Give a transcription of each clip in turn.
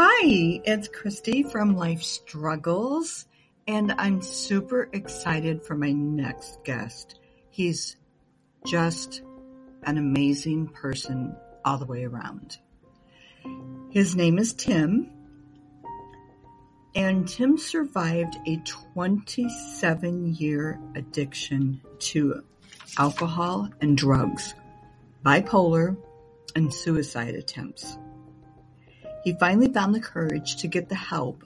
Hi, it's Christy from Life Struggles, and I'm super excited for my next guest. He's just an amazing person all the way around. His name is Tim, and Tim survived a 27 year addiction to alcohol and drugs, bipolar, and suicide attempts. He finally found the courage to get the help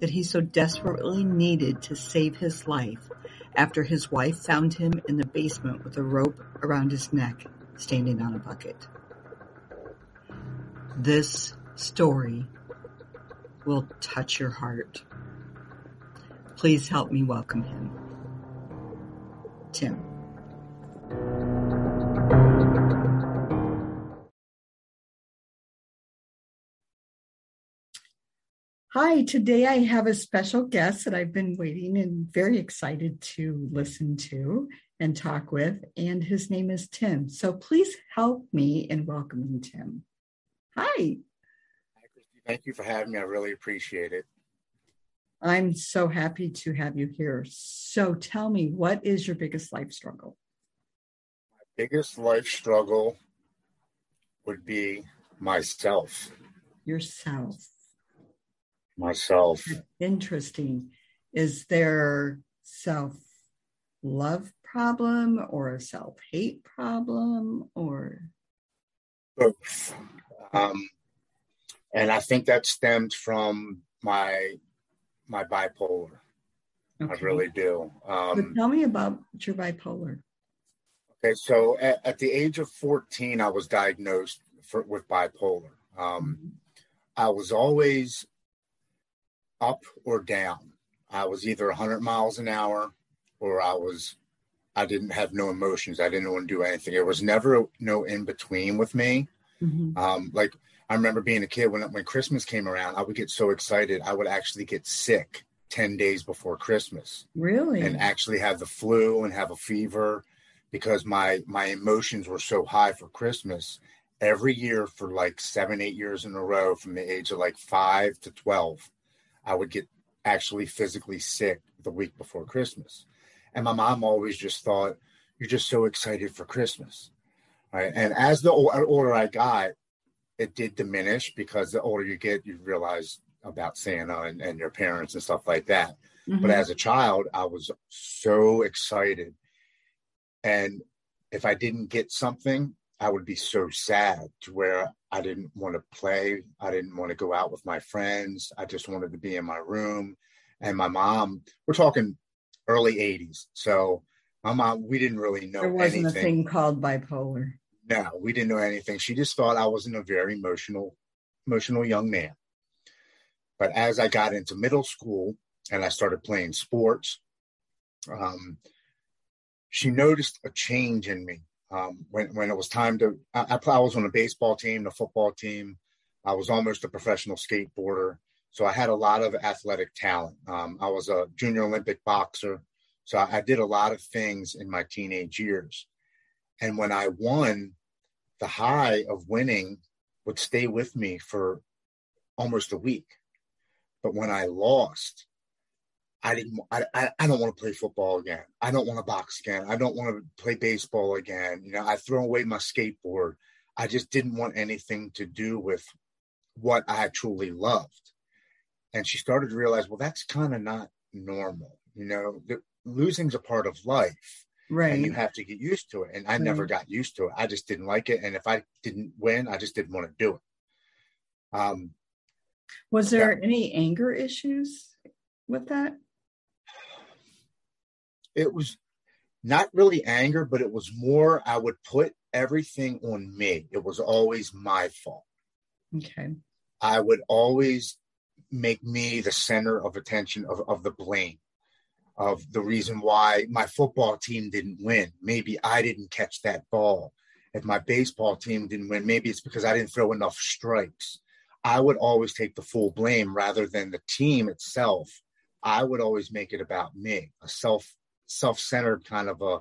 that he so desperately needed to save his life after his wife found him in the basement with a rope around his neck, standing on a bucket. This story will touch your heart. Please help me welcome him. Tim. Hi, today I have a special guest that I've been waiting and very excited to listen to and talk with, and his name is Tim. So please help me in welcoming Tim. Hi. Hi, Christy. Thank you for having me. I really appreciate it. I'm so happy to have you here. So tell me, what is your biggest life struggle? My biggest life struggle would be myself. Yourself myself. Interesting. Is there self love problem or a self hate problem or both? Um, and I think that stemmed from my my bipolar. Okay. I really do. Um, tell me about your bipolar. Okay, so at, at, the age of 14, I was diagnosed for, with bipolar. Um, mm-hmm. I was always up or down. I was either 100 miles an hour or I was, I didn't have no emotions. I didn't want to do anything. It was never no in between with me. Mm-hmm. Um, like I remember being a kid when when Christmas came around, I would get so excited. I would actually get sick 10 days before Christmas. Really? And actually have the flu and have a fever because my my emotions were so high for Christmas. Every year for like seven, eight years in a row from the age of like five to 12, I would get actually physically sick the week before Christmas. And my mom always just thought, you're just so excited for Christmas. Right. And as the older I got, it did diminish because the older you get, you realize about Santa and, and your parents and stuff like that. Mm-hmm. But as a child, I was so excited. And if I didn't get something, I would be so sad to where I didn't want to play. I didn't want to go out with my friends. I just wanted to be in my room. And my mom, we're talking early 80s. So my mom, we didn't really know There wasn't anything. a thing called bipolar. No, we didn't know anything. She just thought I wasn't a very emotional, emotional young man. But as I got into middle school and I started playing sports, um, she noticed a change in me um, when when it was time to, I, I was on a baseball team, the football team. I was almost a professional skateboarder, so I had a lot of athletic talent. Um, I was a junior Olympic boxer, so I, I did a lot of things in my teenage years. And when I won, the high of winning would stay with me for almost a week. But when I lost, I didn't. I, I, I don't want to play football again. I don't want to box again. I don't want to play baseball again. You know, I throw away my skateboard. I just didn't want anything to do with what I truly loved. And she started to realize, well, that's kind of not normal. You know, the, losing's a part of life. Right. And you have to get used to it. And I right. never got used to it. I just didn't like it. And if I didn't win, I just didn't want to do it. Um, was there yeah. any anger issues with that? It was not really anger, but it was more I would put everything on me. It was always my fault. Okay. I would always make me the center of attention of, of the blame of the reason why my football team didn't win. Maybe I didn't catch that ball. If my baseball team didn't win, maybe it's because I didn't throw enough strikes. I would always take the full blame rather than the team itself. I would always make it about me, a self self-centered kind of a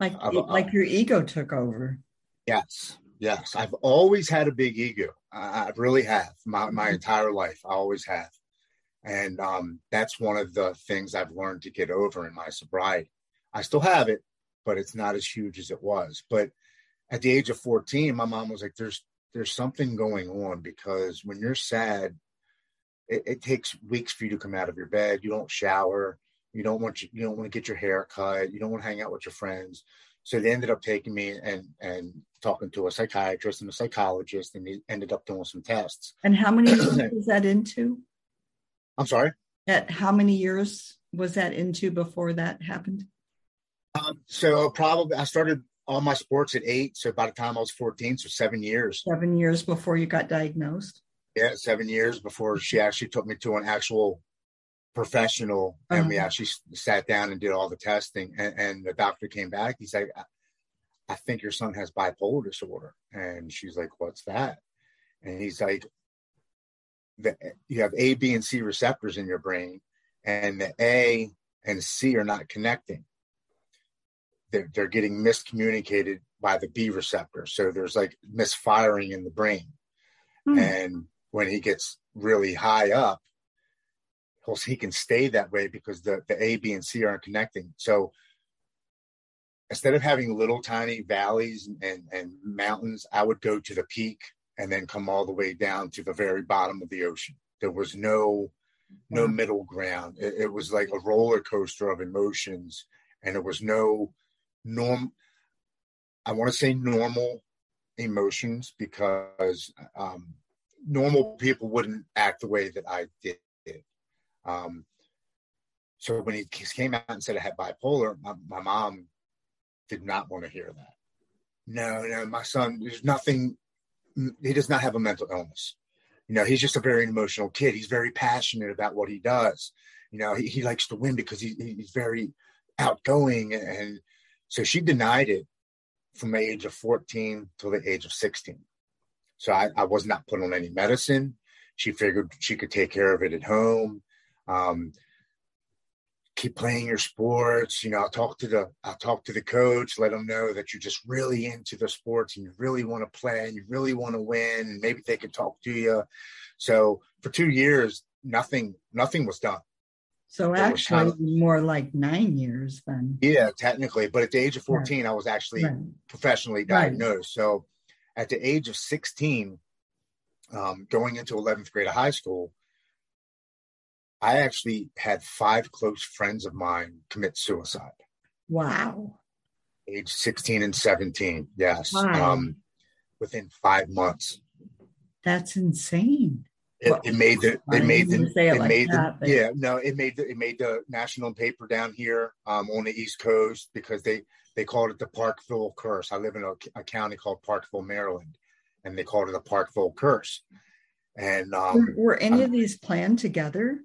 like of a, like your ego took over yes Yes, I've always had a big ego. I, I really have my, my mm-hmm. entire life. I always have. And um, that's one of the things I've learned to get over in my sobriety. I still have it, but it's not as huge as it was. But at the age of 14, my mom was like, there's there's something going on because when you're sad, it, it, takes weeks for you to come out of your bed. You don't shower. You don't want you, you don't want to get your hair cut. You don't want to hang out with your friends. So they ended up taking me and and talking to a psychiatrist and a psychologist, and he ended up doing some tests. And how many years was that into? I'm sorry. At how many years was that into before that happened? Um, so probably I started all my sports at eight. So by the time I was 14, so seven years. Seven years before you got diagnosed. Yeah, seven years before she actually took me to an actual professional and uh-huh. we actually sat down and did all the testing and, and the doctor came back he's like I think your son has bipolar disorder and she's like what's that and he's like the, you have a b and c receptors in your brain and the a and c are not connecting they're, they're getting miscommunicated by the b receptor so there's like misfiring in the brain hmm. and when he gets really high up he can stay that way because the, the A, B, and C aren't connecting. So instead of having little tiny valleys and, and mountains, I would go to the peak and then come all the way down to the very bottom of the ocean. There was no no middle ground. It, it was like a roller coaster of emotions, and there was no norm. I want to say normal emotions because um, normal people wouldn't act the way that I did. Um, so when he came out and said I had bipolar, my, my mom did not want to hear that. No, no, my son, there's nothing, he does not have a mental illness. You know, he's just a very emotional kid. He's very passionate about what he does. You know, he, he likes to win because he, he's very outgoing. And so she denied it from the age of 14 till the age of 16. So I, I was not put on any medicine. She figured she could take care of it at home. Um, keep playing your sports. You know, I'll talk to the I'll talk to the coach, let them know that you're just really into the sports and you really want to play and you really want to win. And maybe they can talk to you. So for two years, nothing nothing was done. So actually, kind of, more like nine years then. Yeah, technically, but at the age of fourteen, right. I was actually right. professionally diagnosed. Right. So at the age of sixteen, um, going into eleventh grade of high school, I actually had five close friends of mine commit suicide. Wow. Age 16 and 17. Yes. Wow. Um, within five months. That's insane. It, well, it made the it made the it, it like made that, the, yeah no it made the it made the national paper down here um, on the east coast because they they called it the Parkville curse. I live in a, a county called Parkville, Maryland, and they called it the Parkville curse. And um, were, were any of these planned together?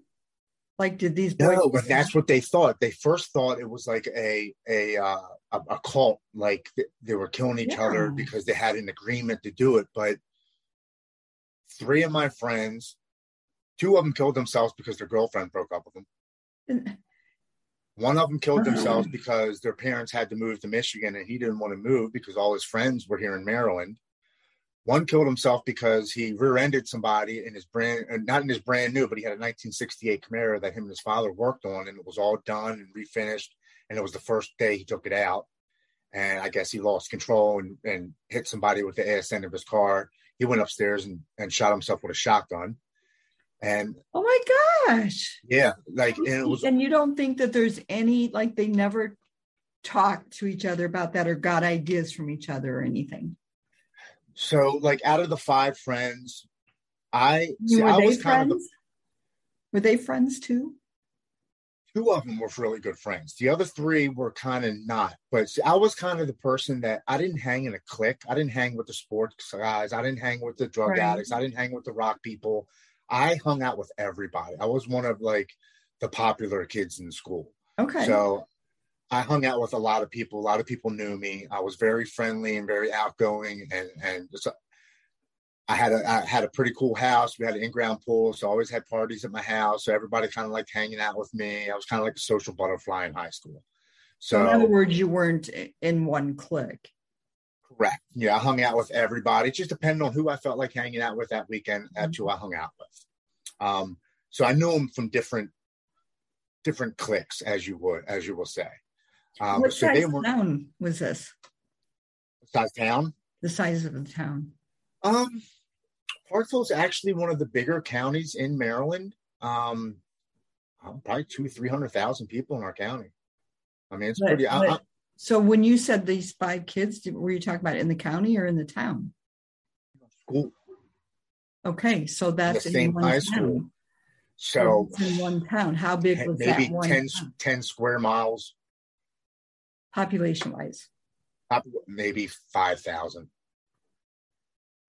Like, did these boys? No, but that's what they thought. They first thought it was like a a uh, a, a, cult, like they were killing each yeah. other because they had an agreement to do it. But three of my friends, two of them killed themselves because their girlfriend broke up with them. One of them killed themselves because their parents had to move to Michigan and he didn't want to move because all his friends were here in Maryland. One killed himself because he rear-ended somebody in his brand, uh, not in his brand new, but he had a 1968 Camaro that him and his father worked on, and it was all done and refinished. And it was the first day he took it out, and I guess he lost control and, and hit somebody with the ass end of his car. He went upstairs and, and shot himself with a shotgun. And oh my gosh, yeah, like and it was. And you don't think that there's any like they never talked to each other about that or got ideas from each other or anything? So, like, out of the five friends, I see, were I they friends? The, were they friends too? Two of them were really good friends. The other three were kind of not. But see, I was kind of the person that I didn't hang in a clique. I didn't hang with the sports guys. I didn't hang with the drug right. addicts. I didn't hang with the rock people. I hung out with everybody. I was one of like the popular kids in school. Okay. So I hung out with a lot of people. A lot of people knew me. I was very friendly and very outgoing, and and just, I had a I had a pretty cool house. We had an in-ground pool, so I always had parties at my house. So everybody kind of liked hanging out with me. I was kind of like a social butterfly in high school. So in other words, you weren't in one clique. Correct. Yeah, I hung out with everybody. It just depended on who I felt like hanging out with that weekend. That's who I hung out with. Um, so I knew them from different different cliques, as you would as you will say. Um, what so size were, town was this? Size town? The size of the town. Um, Hartsville is actually one of the bigger counties in Maryland. Um, probably two, three hundred thousand people in our county. I mean, it's but, pretty. But, so when you said these five kids, were you talking about in the county or in the town? School. Okay, so that's the same high town. school. So in one town. How big was maybe that? Maybe 10, 10 square miles. Population wise. Maybe five thousand.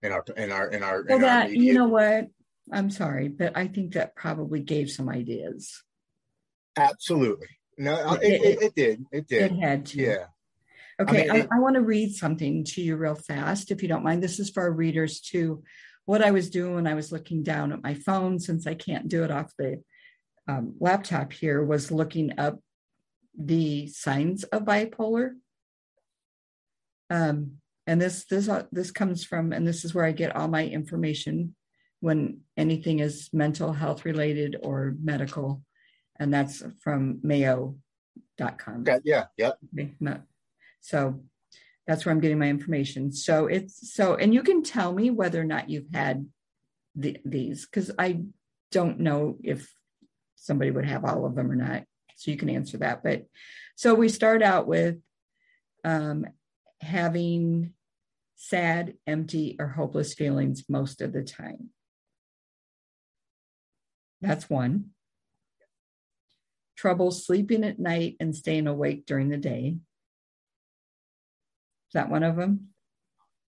In our in our in our, so in that our you know what I'm sorry, but I think that probably gave some ideas. Absolutely. No, it, it, it, it did. It did. It had to. Yeah. Okay, I, mean, I, I want to read something to you real fast, if you don't mind. This is for our readers too. What I was doing when I was looking down at my phone, since I can't do it off the um, laptop here, was looking up the signs of bipolar. Um, and this this uh, this comes from, and this is where I get all my information when anything is mental health related or medical, and that's from Mayo.com. Yeah, yep. Okay, so that's where I'm getting my information. So it's so, and you can tell me whether or not you've had the, these because I don't know if somebody would have all of them or not. So you can answer that. But so we start out with um, having sad, empty, or hopeless feelings most of the time. That's one. Trouble sleeping at night and staying awake during the day. Is that one of them?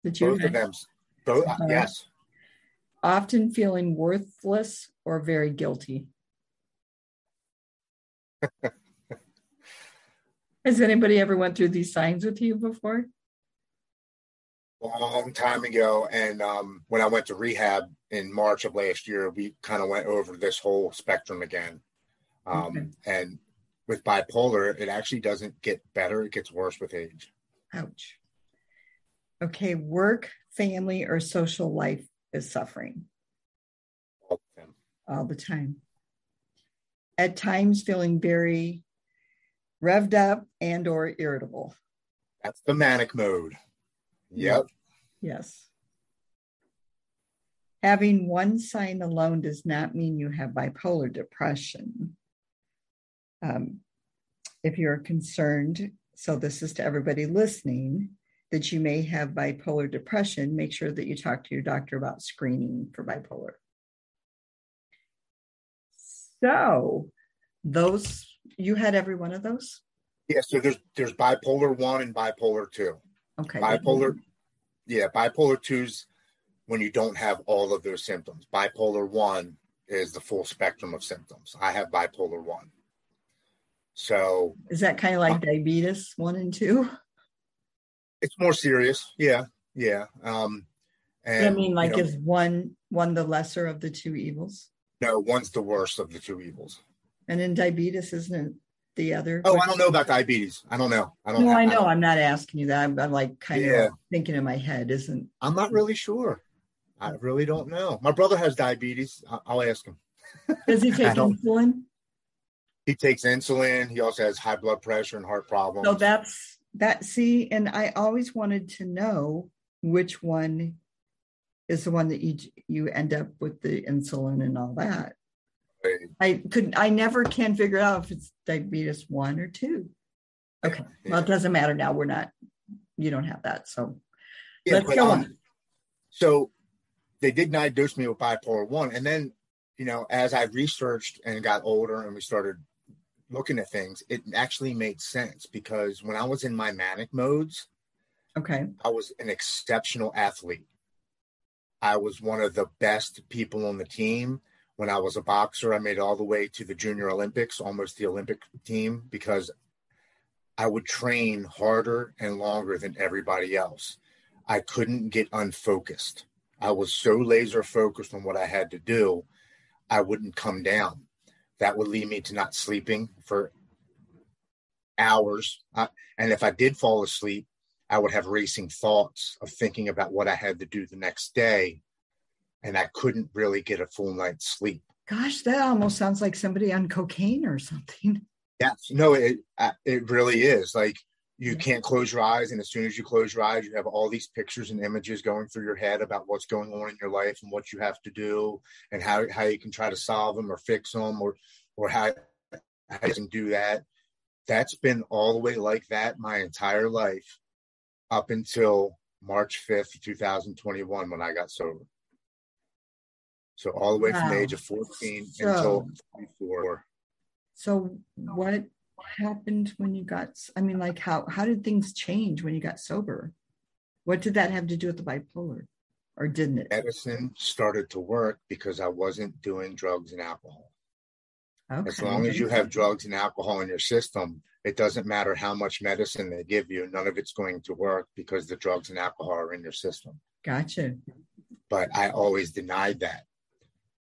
That you Both of them. Both, uh, yes. Often feeling worthless or very guilty. Has anybody ever went through these signs with you before? long time ago. And um, when I went to rehab in March of last year, we kind of went over this whole spectrum again. Um, okay. And with bipolar, it actually doesn't get better, it gets worse with age. Ouch. Okay, work, family, or social life is suffering. All the time. All the time. At times feeling very revved up and or irritable. That's the manic mode. Yep. Yes. Having one sign alone does not mean you have bipolar depression. Um, if you're concerned, so this is to everybody listening, that you may have bipolar depression, make sure that you talk to your doctor about screening for bipolar. So, those you had every one of those? Yeah, so there's there's bipolar one and bipolar two. Okay. Bipolar, yeah, bipolar two's when you don't have all of those symptoms. Bipolar one is the full spectrum of symptoms. I have bipolar one. So is that kind of like uh, diabetes one and two? It's more serious. Yeah. Yeah. Um and I mean like you know, is one one the lesser of the two evils? No, one's the worst of the two evils. And in diabetes, isn't it the other? Oh, I don't know about diabetes. I don't know. I don't. No, I know. I am not asking you that. I'm, I'm like kind yeah. of thinking in my head. Isn't? I'm not really sure. I really don't know. My brother has diabetes. I'll ask him. Does he take insulin? He takes insulin. He also has high blood pressure and heart problems. So that's that. See, and I always wanted to know which one is the one that you you end up with the insulin and all that. I could I never can figure out if it's diabetes one or two. Okay. Yeah. Well, it doesn't matter now. We're not you don't have that. So yeah, let's but, go um, on. So they did not diagnose me with bipolar one. And then, you know, as I researched and got older and we started looking at things, it actually made sense because when I was in my manic modes, okay, I was an exceptional athlete. I was one of the best people on the team when I was a boxer. I made all the way to the Junior Olympics, almost the Olympic team, because I would train harder and longer than everybody else. I couldn't get unfocused. I was so laser focused on what I had to do, I wouldn't come down. That would lead me to not sleeping for hours. Uh, and if I did fall asleep, I would have racing thoughts of thinking about what I had to do the next day, and I couldn't really get a full night's sleep. Gosh, that almost sounds like somebody on cocaine or something. Yes, no, it it really is. Like you can't close your eyes, and as soon as you close your eyes, you have all these pictures and images going through your head about what's going on in your life and what you have to do, and how how you can try to solve them or fix them, or or how how you can do that. That's been all the way like that my entire life up until March 5th, 2021, when I got sober. So all the way wow. from the age of 14 so, until 24. So what happened when you got I mean like how how did things change when you got sober? What did that have to do with the bipolar? Or didn't it? Medicine started to work because I wasn't doing drugs and alcohol. Okay. As long as you have drugs and alcohol in your system, it doesn't matter how much medicine they give you, none of it's going to work because the drugs and alcohol are in your system. Gotcha. But I always denied that.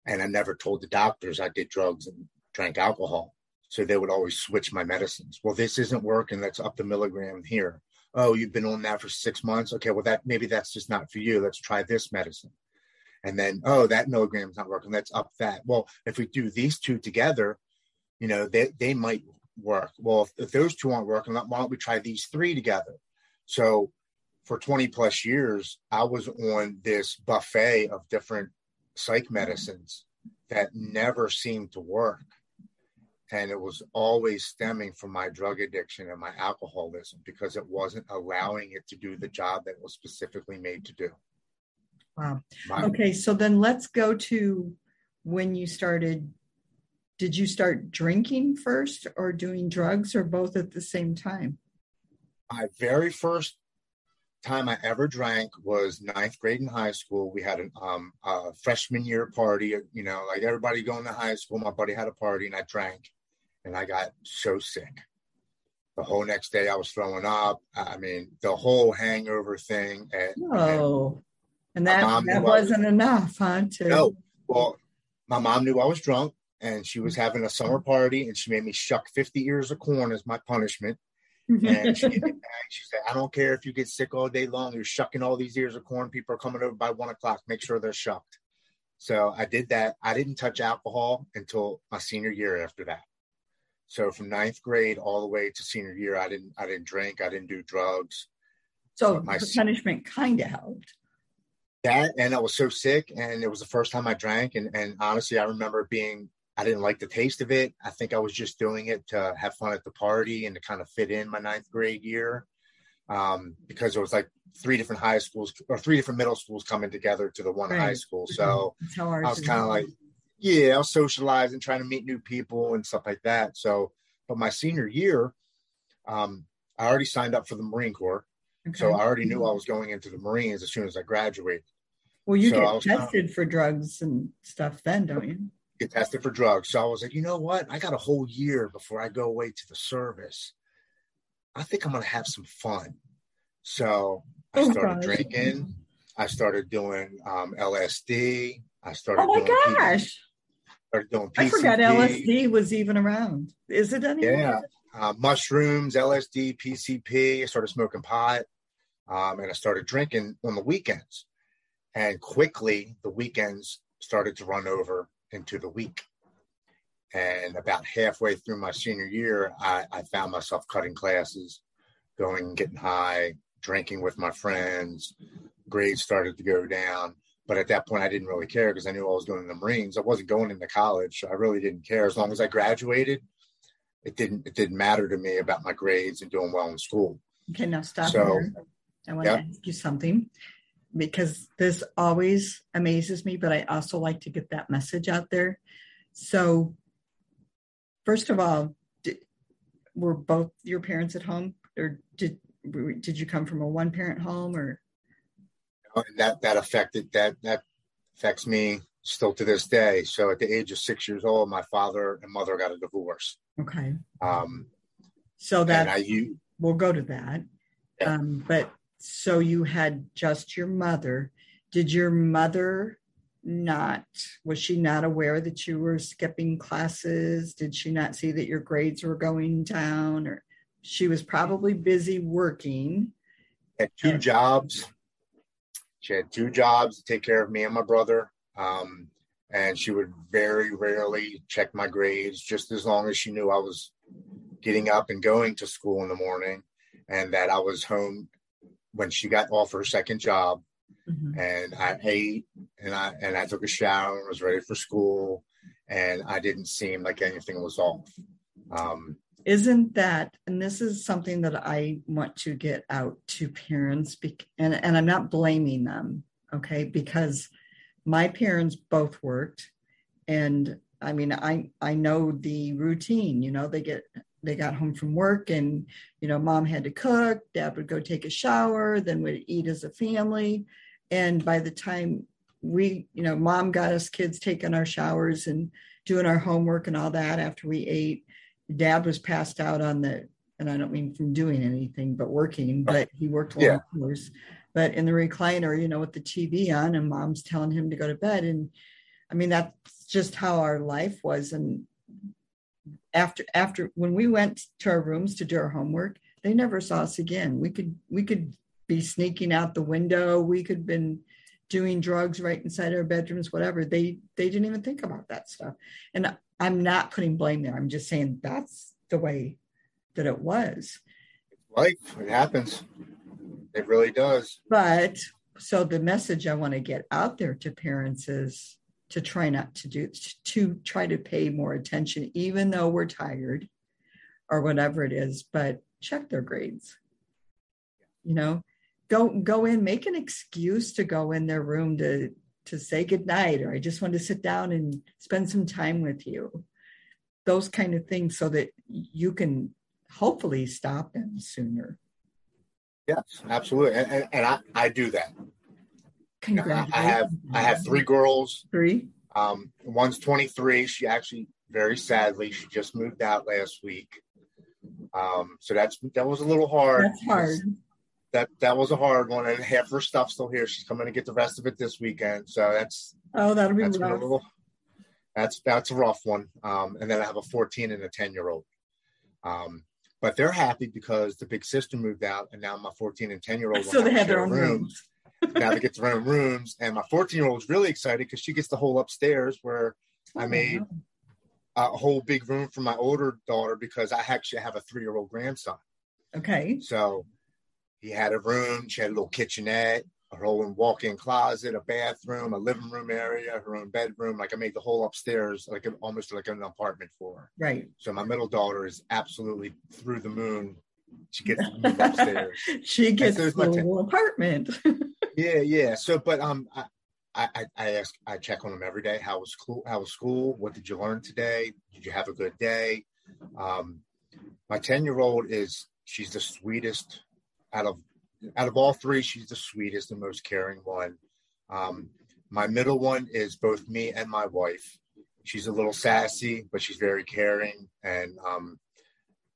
And I never told the doctors I did drugs and drank alcohol. So they would always switch my medicines. Well, this isn't working. Let's up the milligram here. Oh, you've been on that for six months. Okay, well that maybe that's just not for you. Let's try this medicine. And then, oh, that milligram's not working. Let's up that. Well, if we do these two together, you know, they, they might work. Well, if, if those two aren't working, why don't we try these three together? So for 20 plus years, I was on this buffet of different psych medicines that never seemed to work. And it was always stemming from my drug addiction and my alcoholism because it wasn't allowing it to do the job that it was specifically made to do. Wow. Okay, so then let's go to when you started. Did you start drinking first or doing drugs or both at the same time? My very first time I ever drank was ninth grade in high school. We had a um, freshman year party, you know, like everybody going to high school. My buddy had a party and I drank and I got so sick. The whole next day I was throwing up. I mean, the whole hangover thing. And, oh, and, and that, that wasn't was, enough, huh? To... No. Well, my mom knew I was drunk and she was having a summer party and she made me shuck 50 ears of corn as my punishment and she, she said, I don't care if you get sick all day long, you're shucking all these ears of corn. People are coming over by one o'clock. Make sure they're shucked. So I did that. I didn't touch alcohol until my senior year after that. So from ninth grade all the way to senior year, I didn't I didn't drink, I didn't do drugs. So my punishment kind of helped. That and I was so sick, and it was the first time I drank, and and honestly, I remember being I didn't like the taste of it. I think I was just doing it to have fun at the party and to kind of fit in my ninth grade year um, because it was like three different high schools or three different middle schools coming together to the one right. high school. So I was kind of like, yeah, I was socializing, trying to meet new people and stuff like that. So, but my senior year, um, I already signed up for the Marine Corps. Okay. So I already knew I was going into the Marines as soon as I graduated. Well, you so get tested for drugs and stuff then, don't you? get tested for drugs. So I was like, you know what? I got a whole year before I go away to the service. I think I'm gonna have some fun. So I oh, started gosh. drinking. I started doing um, LSD. I started. Oh my gosh! started doing. I forgot LSD was even around. Is it anymore? Yeah, uh, mushrooms, LSD, PCP. I started smoking pot, um, and I started drinking on the weekends. And quickly, the weekends started to run over into the week. And about halfway through my senior year, I, I found myself cutting classes, going getting high, drinking with my friends. Grades started to go down. But at that point, I didn't really care because I knew I was going to the Marines. I wasn't going into college. So I really didn't care. As long as I graduated, it didn't it didn't matter to me about my grades and doing well in school. Okay, now stop so, here. I want yep. to ask you something because this always amazes me, but I also like to get that message out there. So, first of all, did, were both your parents at home, or did did you come from a one parent home, or that that affected that that affects me still to this day. So, at the age of six years old, my father and mother got a divorce. Okay. Um, so that I, you, we'll go to that. Yeah. Um, but so you had just your mother. Did your mother not, was she not aware that you were skipping classes? Did she not see that your grades were going down? Or she was probably busy working Had two jobs. She had two jobs to take care of me and my brother. Um, and she would very rarely check my grades, just as long as she knew I was getting up and going to school in the morning and that I was home when she got off her second job. Mm-hmm. And I ate and I and I took a shower and was ready for school and I didn't seem like anything was off. Um, isn't that and this is something that i want to get out to parents and, and i'm not blaming them okay because my parents both worked and i mean i i know the routine you know they get they got home from work and you know mom had to cook dad would go take a shower then we'd eat as a family. And by the time we you know mom got us kids taking our showers and doing our homework and all that after we ate dad was passed out on the and i don't mean from doing anything but working oh. but he worked long yeah. hours. But in the recliner you know with the tv on and mom's telling him to go to bed. And i mean that's just how our life was. And after after when we went to our rooms to do our homework they never saw us again we could we could be sneaking out the window we could been doing drugs right inside our bedrooms whatever they they didn't even think about that stuff and I'm not putting blame there. I'm just saying that's the way that it was. Life, it happens. It really does. But so the message I want to get out there to parents is to try not to do to try to pay more attention, even though we're tired or whatever it is, but check their grades. You know, go go in, make an excuse to go in their room to to say goodnight or I just want to sit down and spend some time with you. Those kind of things so that you can hopefully stop them sooner. Yes, absolutely. And, and, and I, I do that. Congratulations. I have I have three girls. Three. Um, one's 23. She actually very sadly she just moved out last week. Um, so that's that was a little hard. That's hard that that was a hard one, and half her stuff still here. She's coming to get the rest of it this weekend, so that's oh, that'll be that's rough. Little, that's that's a rough one. Um, and then I have a 14 and a 10 year old. Um, but they're happy because the big sister moved out, and now my 14 and 10 year old so they have their own rooms. rooms. Now they get their own rooms, and my 14 year old is really excited because she gets the whole upstairs where oh, I made. Wow. A whole big room for my older daughter because I actually have a three year old grandson. Okay. So he had a room. She had a little kitchenette, her own walk-in closet, a bathroom, a living room area, her own bedroom. Like I made the whole upstairs like almost like an apartment for her. Right. So my middle daughter is absolutely through the moon. She gets to move upstairs. she gets so a little apartment. yeah, yeah. So, but um, I, I, I ask, I check on them every day. How was school? How was school? What did you learn today? Did you have a good day? Um, my ten year old is she's the sweetest out of out of all three, she's the sweetest and most caring one. Um, my middle one is both me and my wife. She's a little sassy, but she's very caring, and um,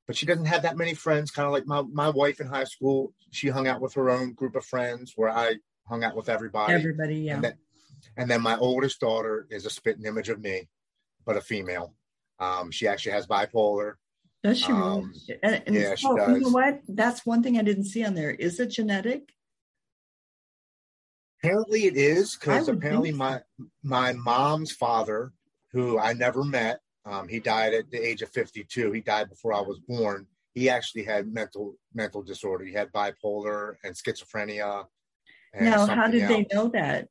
but she doesn't have that many friends. Kind of like my my wife in high school, she hung out with her own group of friends, where I hung out with everybody. Everybody, yeah. And then, and then my oldest daughter is a spitting image of me, but a female. Um, she actually has bipolar. Does she? Um, and, and yeah, she oh, does. You know what? That's one thing I didn't see on there. Is it genetic? Apparently, it is because apparently my my mom's father, who I never met, um, he died at the age of fifty two. He died before I was born. He actually had mental mental disorder. He had bipolar and schizophrenia. And now, how did else. they know that?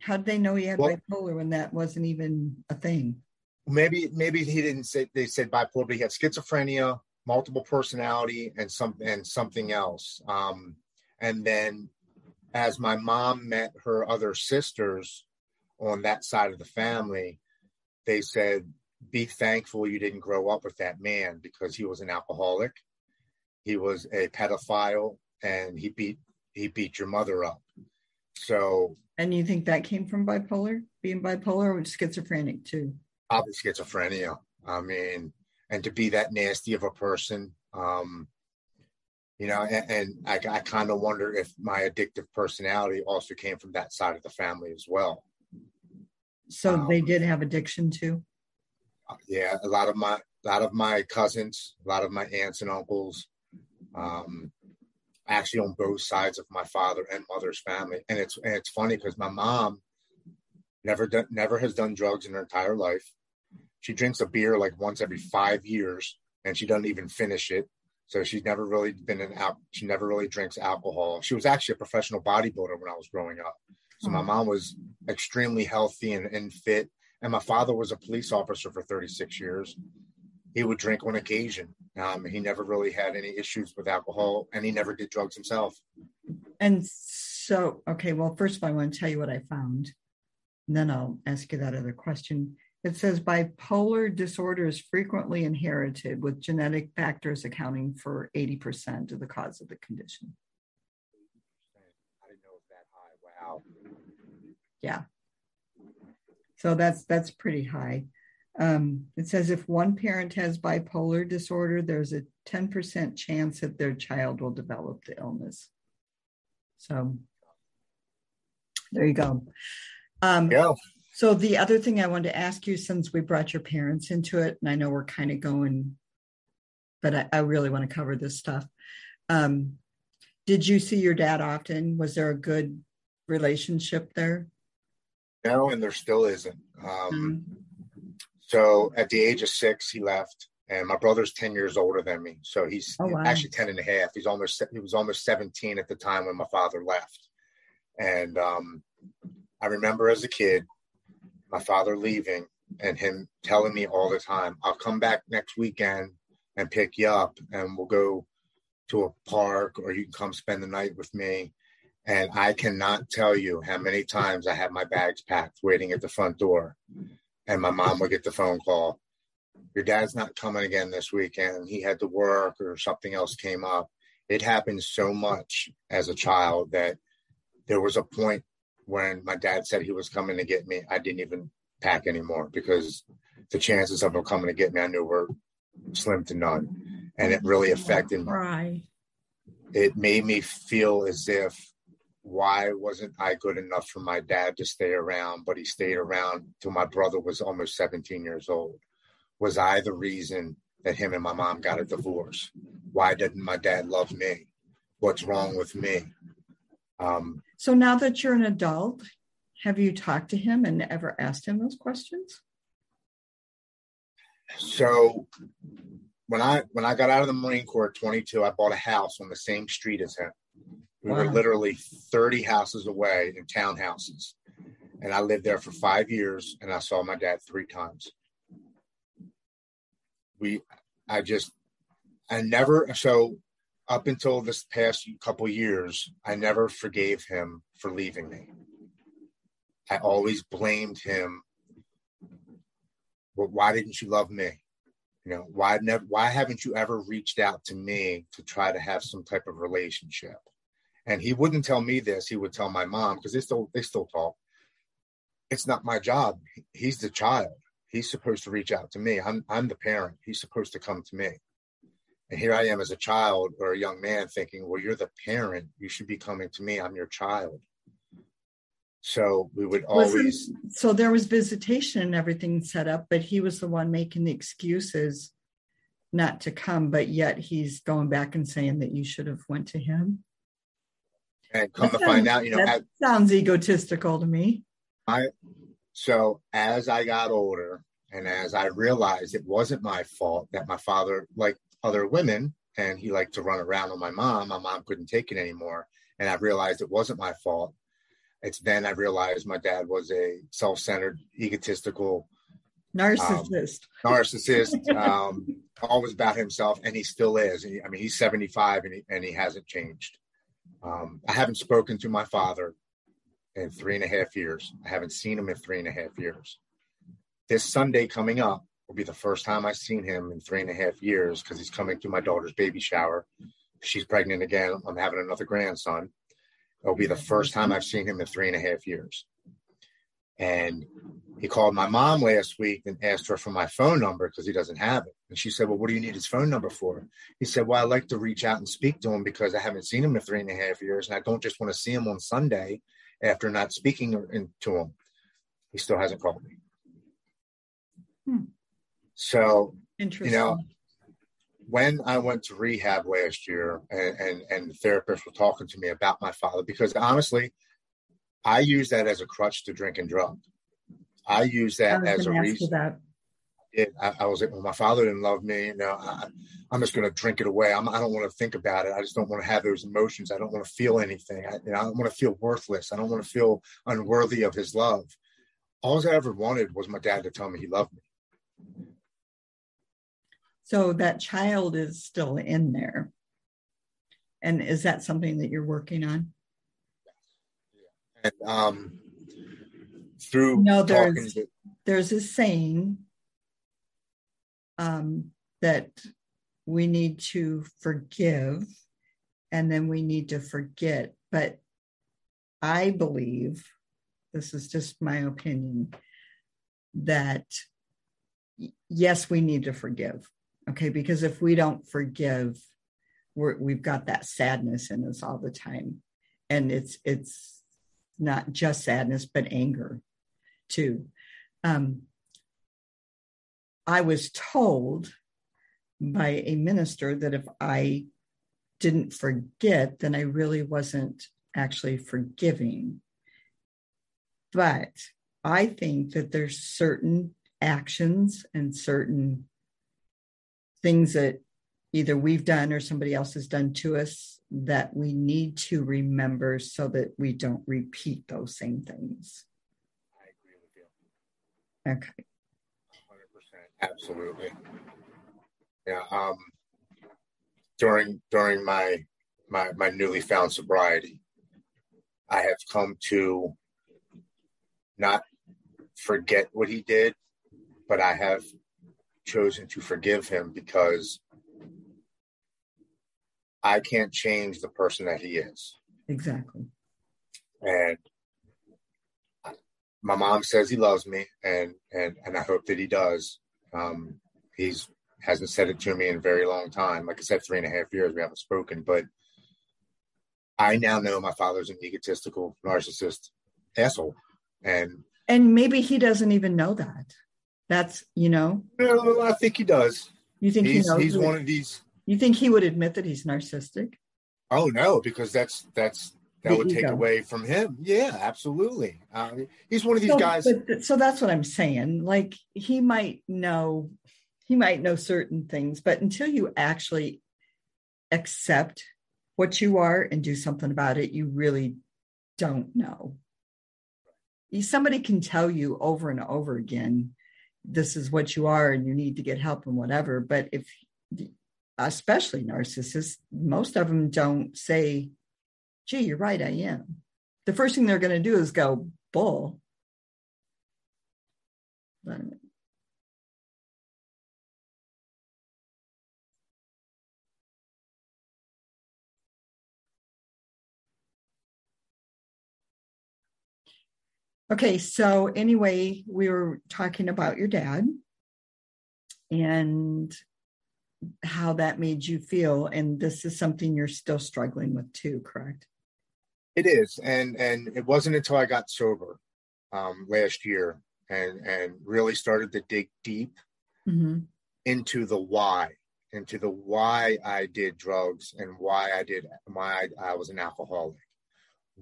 How did they know he had well, bipolar when that wasn't even a thing? maybe maybe he didn't say they said bipolar, but he had schizophrenia, multiple personality, and some and something else. Um, and then as my mom met her other sisters on that side of the family, they said, "Be thankful you didn't grow up with that man because he was an alcoholic, he was a pedophile, and he beat he beat your mother up." So. And you think that came from bipolar, being bipolar, or schizophrenic too? probably schizophrenia. I mean, and to be that nasty of a person, um, you know, and, and I, I kind of wonder if my addictive personality also came from that side of the family as well. So um, they did have addiction too. Yeah, a lot of my a lot of my cousins, a lot of my aunts and uncles, um, actually on both sides of my father and mother's family. And it's and it's funny because my mom never done never has done drugs in her entire life. She drinks a beer like once every five years, and she doesn't even finish it. So she's never really been an out. She never really drinks alcohol. She was actually a professional bodybuilder when I was growing up. So my mom was extremely healthy and, and fit. And my father was a police officer for 36 years. He would drink on occasion. Um, he never really had any issues with alcohol, and he never did drugs himself. And so, okay, well, first of all, I want to tell you what I found. And then I'll ask you that other question. It says bipolar disorder is frequently inherited, with genetic factors accounting for 80% of the cause of the condition. I didn't know it was that high. Wow. Yeah. So that's that's pretty high. Um, it says if one parent has bipolar disorder, there's a 10% chance that their child will develop the illness. So there you go. Um, Yeah. so the other thing I wanted to ask you, since we brought your parents into it, and I know we're kind of going, but I, I really want to cover this stuff. Um, did you see your dad often? Was there a good relationship there? No, and there still isn't. Um, Mhm. So at the age of six, he left, and my brother's ten years older than me. So he's Oh, wow. actually 10 and a half. He's almost he was almost seventeen at the time when my father left. And um, I remember as a kid, my father leaving and him telling me all the time, "I'll come back next weekend and pick you up, and we'll go to a park, or you can come spend the night with me." And I cannot tell you how many times I had my bags packed waiting at the front door and my mom would get the phone call your dad's not coming again this weekend. He had to work or something else came up. It happened so much as a child that there was a point when my dad said he was coming to get me. I didn't even pack anymore because the chances of him coming to get me i knew were slim to none and it really affected me Right. it made me feel as if why wasn't I good enough for my dad to stay around, but he stayed around till my brother was almost 17 years old? Was I the reason that him and my mom got a divorce? Why didn't my dad love me? What's wrong with me? Um, So now that you're an adult, have you talked to him and ever asked him those questions? so when I when I got out of the Marine Corps at 22, I bought a house on the same street as him. We were literally 30 houses away in townhouses. And I lived there for five years and I saw my dad three times. We, I just, I never, so up until this past couple years, I never forgave him for leaving me. I always blamed him. Well, why didn't you love me? You know, why never, why haven't you ever reached out to me to try to have some type of relationship? And he wouldn't tell me this he would tell my mom because they still they still talk. It's not my job. He's the child. He's supposed to reach out to me. I'm i'm the parent. He's supposed to come to me. And here i am as a child or a young man thinking well you're the parent. You should be coming to me. I'm your child. So we would always so there was visitation and everything set up, but he was the one making the excuses not to come, but yet he's going back and saying that you should have went to him. And come That to find out you know that sounds egotistical to me. I So as I got older and as I realized it wasn't my fault that my father liked other women and he liked to run around with my mom, my mom couldn't take it anymore. And I realized it wasn't my fault. It's then I realized my dad was a self-centered, egotistical Narcissist. narcissist, um, always about himself, and he still is. He- I mean, he's 75 and he, and he hasn't changed. Um, I haven't spoken to my father in three and a half years. I haven't seen him in three and a half years. This Sunday coming up will be the first time I've seen him in three and a half years because he's coming to my daughter's baby shower. She's pregnant again. I'm having another grandson. It'll be the first time I've seen him in three and a half years. And he called my mom last week and asked her for my phone number because he doesn't have it. And she said, Well, what do you need his phone number for? He said, Well, I like to reach out and speak to him because I haven't seen him in three and a half years. And I don't just want to see him on Sunday after not speaking to him. He still hasn't called me. Hmm. So, Interesting. You know, when I went to rehab last year and, and, and the therapist were talking to me about my father, because honestly, I use that as a crutch to drink and drug. I use that as a reason. That. It, I, I, was well, my father didn't love me. You know, I, am just going to drink it away. I'm, I do not want to think about it. I just don't want to have those emotions. I don't want to feel anything. I, you know, I don't want to feel worthless. I don't want to feel unworthy of his love. All I ever wanted was my dad to tell me he loved me. So that child is still in there. And is that something that you're working on? And um, through no, there's to- there's a saying um, that we need to forgive and then we need to forget. But I believe, this is just my opinion, that yes, we need to forgive. Okay, because if we don't forgive, we're, we've got that sadness in us all the time, and it's it's not just sadness but anger too. Um, I was told by a minister that if I didn't forget, then I really wasn't actually forgiving. But I think that there's certain actions and certain things that either we've done or somebody else has done to us that we need to remember so that we don't repeat those same things. I agree with you. Okay. 100%. Absolutely. Yeah. Um, during during my my my newly found sobriety, I have come to not forget what he did, but I have chosen to forgive him because I can't change the person that he is. Exactly. And my mom says he loves me, and and and I hope that he does. Um, he's hasn't said it to me in a very long time. Like I said, three and a half years we haven't spoken, but I now know my father's an egotistical narcissist asshole, and and maybe he doesn't even know that. That's you know. No, I think he does. You think he's, he knows he's one of these. You think he would admit that he's narcissistic? Oh no, because that's that's that the would ego. take away from him. Yeah, absolutely. Uh, he's one of these so, guys. But, so that's what I'm saying. Like he might know, he might know certain things, but until you actually accept what you are and do something about it, you really don't know. Somebody can tell you over and over again this is what you are and you need to get help and whatever. But if, especially narcissists, most of them don't say, gee, you're right, I am. The first thing they're going to do is go, bull. Okay, so anyway, we were talking about your dad and how that made you feel and this is something you're still struggling with too, correct? It is. And and it wasn't until I got sober um last year and and really started to dig deep mm-hmm. into the why into the why I did drugs and why I did why I, was an alcoholic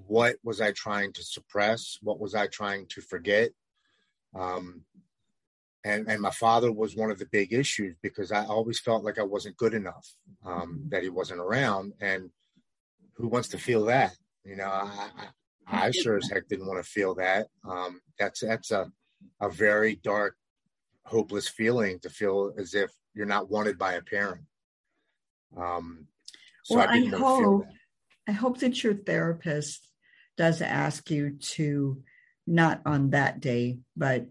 what was I trying to suppress? What was I trying to forget? Um, and and my father was one of the big issues because I always felt like I wasn't good enough, um, mm-hmm. that he wasn't around, and who wants to feel that? You know, I, I, sure as heck didn't want to feel that. Um, that's that's a a very dark, hopeless feeling to feel as if you're not wanted by a parent. Um, so well, I, I hope I hope that your therapist does ask you to not on that day, but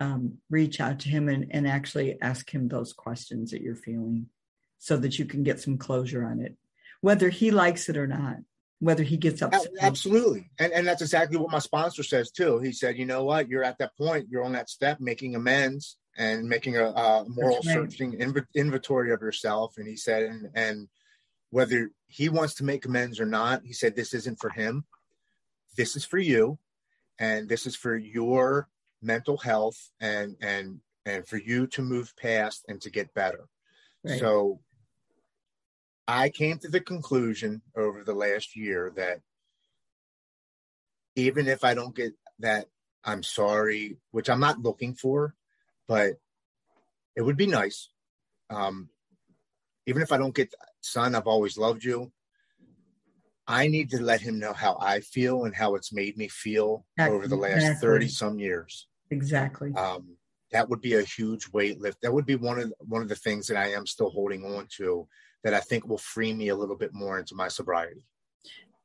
um, reach out to him and, and actually ask him those questions that you're feeling so that you can get some closure on it, whether he likes it or not, whether he gets upset. Absolutely. And, and that's exactly what my sponsor says too. He said, you know what, you're at that point, you're on that step, making amends and making a, a moral right. searching inv- inventory of yourself. And he said, and, and whether he wants to make amends or not, he said, This isn't for him. This is for you. And this is for your mental health and and and for you to move past and to get better. Right. So I came to the conclusion over the last year that even if I don't get that I'm sorry, which I'm not looking for, but it would be nice. Um, even if I don't get, son, I've always loved you. I need to let him know how I feel and how it's made me feel exactly. over the last 30 some years. Exactly. Um, that would be a huge weight lift. That would be one of one of the things that I am still holding on to that I think will free me a little bit more into my sobriety.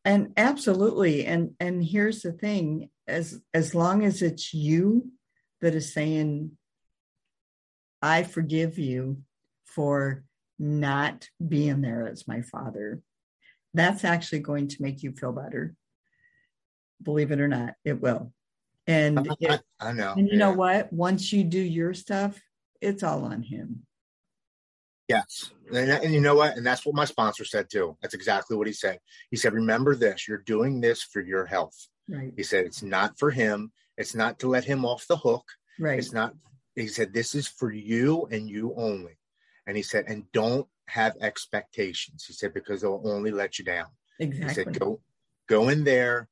And absolutely. And and here's the thing, as as long as it's you that is saying, I forgive you for not being there as my father, that's actually going to make you feel better. Believe it or not, it will. And I, it, I, know. And you yeah. know what? Once you do your stuff, it's all on him. Yes. And, and, you know what? And that's what my sponsor said too. That's exactly what he said. He said, Remember this, you're doing this for your health. Right. He said, It's not for him. It's not to let him off the hook. Right. It's not, he said, This is for you and you only. And he said, And don't have expectations. He said, Because they'll only let you down. Exactly. He said, Go, go in there,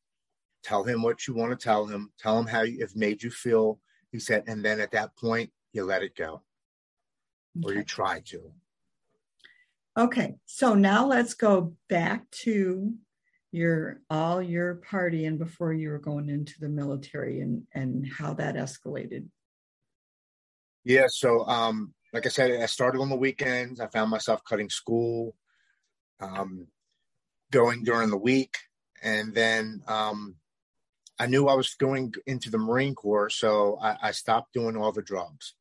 tell him what you want to tell him, tell him how you, it made you feel. He said, And then at that point, you let it go. Or you try to. Okay, so now let's go back to your all your partying before you were going into the military and and how that escalated. Yeah, so um, like I said, I started on the weekends. I found myself cutting school, um, going during the week, and then um, I knew I was going into the Marine Corps, so I, I stopped doing all the drugs.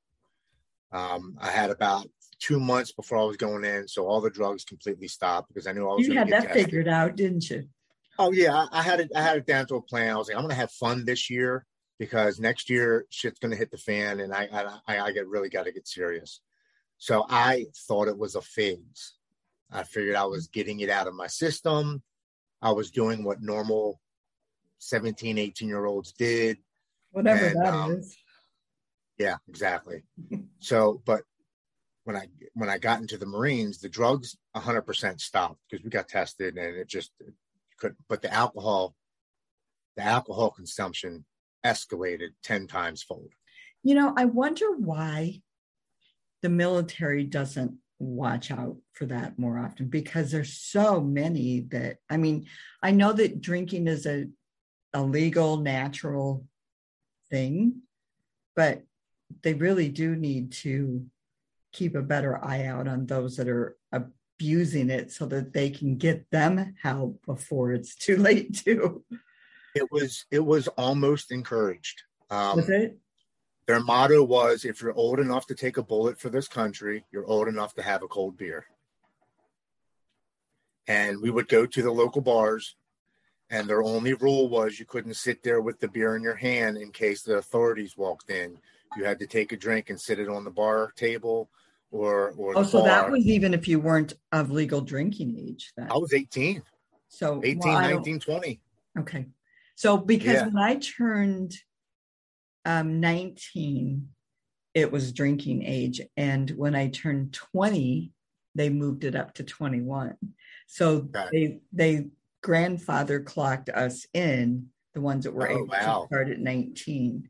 Um, I had about two months before I was going in, so all the drugs completely stopped because I knew I was. You had that tested. figured out, didn't you? Oh yeah, I, I, had it. I had it down to a plan. I was like, I'm going to have fun this year because next year shit's going to hit the fan, and I I, I get really got to get serious. So I thought it was a phase. I figured I was getting it out of my system. I was doing what normal 17, 18 year olds did. Whatever and, that um, is. Yeah, exactly. so, but when I when I got into the Marines, the drugs 100% stopped because we got tested and it just could. But the alcohol, the alcohol consumption escalated 10 times fold. You know, I wonder why the military doesn't watch out for that more often because there's so many that I mean, I know that drinking is a a legal natural thing, but they really do need to keep a better eye out on those that are abusing it so that they can get them help before it's too late too. It was it was almost encouraged. Um, was it? their motto was if you're old enough to take a bullet for this country you're old enough to have a cold beer. And we would go to the local bars and their only rule was you couldn't sit there with the beer in your hand in case the authorities walked in you had to take a drink and sit it on the bar table or or oh so bar. that was even if you weren't of legal drinking age then? I was 18 so 18 well, 19 20 okay. So because yeah. when i turned um 19 it was drinking age. And when i turned 20 they moved it up to 21 so they they grandfather clocked us in the ones that were oh, able wow. to start at 19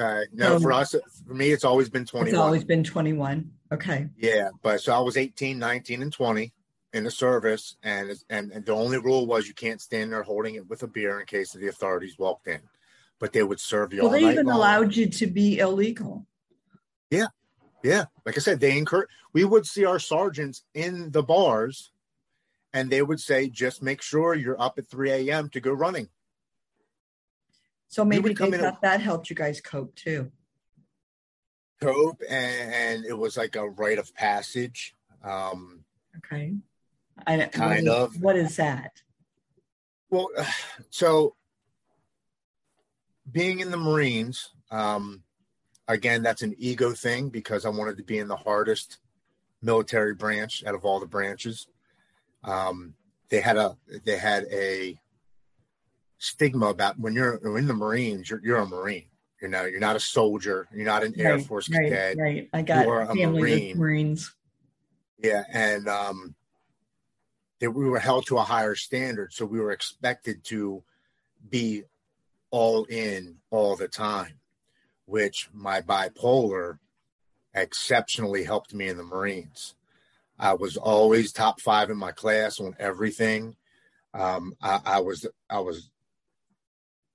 Okay. No, for us, for me, it's always been 21. It's always been 21. Okay. Yeah. But so I was 18, 19, and 20 in the service. And, and, and the only rule was you can't stand there holding it with a beer in case the authorities walked in. But they would serve you well, they even long. allowed you to be illegal. Yeah. Yeah. Like I said, they encourage, we would see our sergeants in the bars and they would say, just make sure you're up at 3 a.m. to go running. So maybe they thought that helped you guys cope too. Cope, and, it was like a rite of passage. Um, okay. I, kind what of. What is that? Well, so being in the Marines, um, again, that's an ego thing because I wanted to be in the hardest military branch out of all the branches. Um, they had a they had a stigma about when you're in the Marines, you're, you're a Marine. You know, you're not a soldier. You're not an right, Air Force right, cadet. Right. I got you're a family Marine. Marines. Yeah, and um, that we were held to a higher standard, so we were expected to be all in all the time, which my bipolar exceptionally helped me in the Marines. I was always top five in my class on everything. Um, I, I, was I was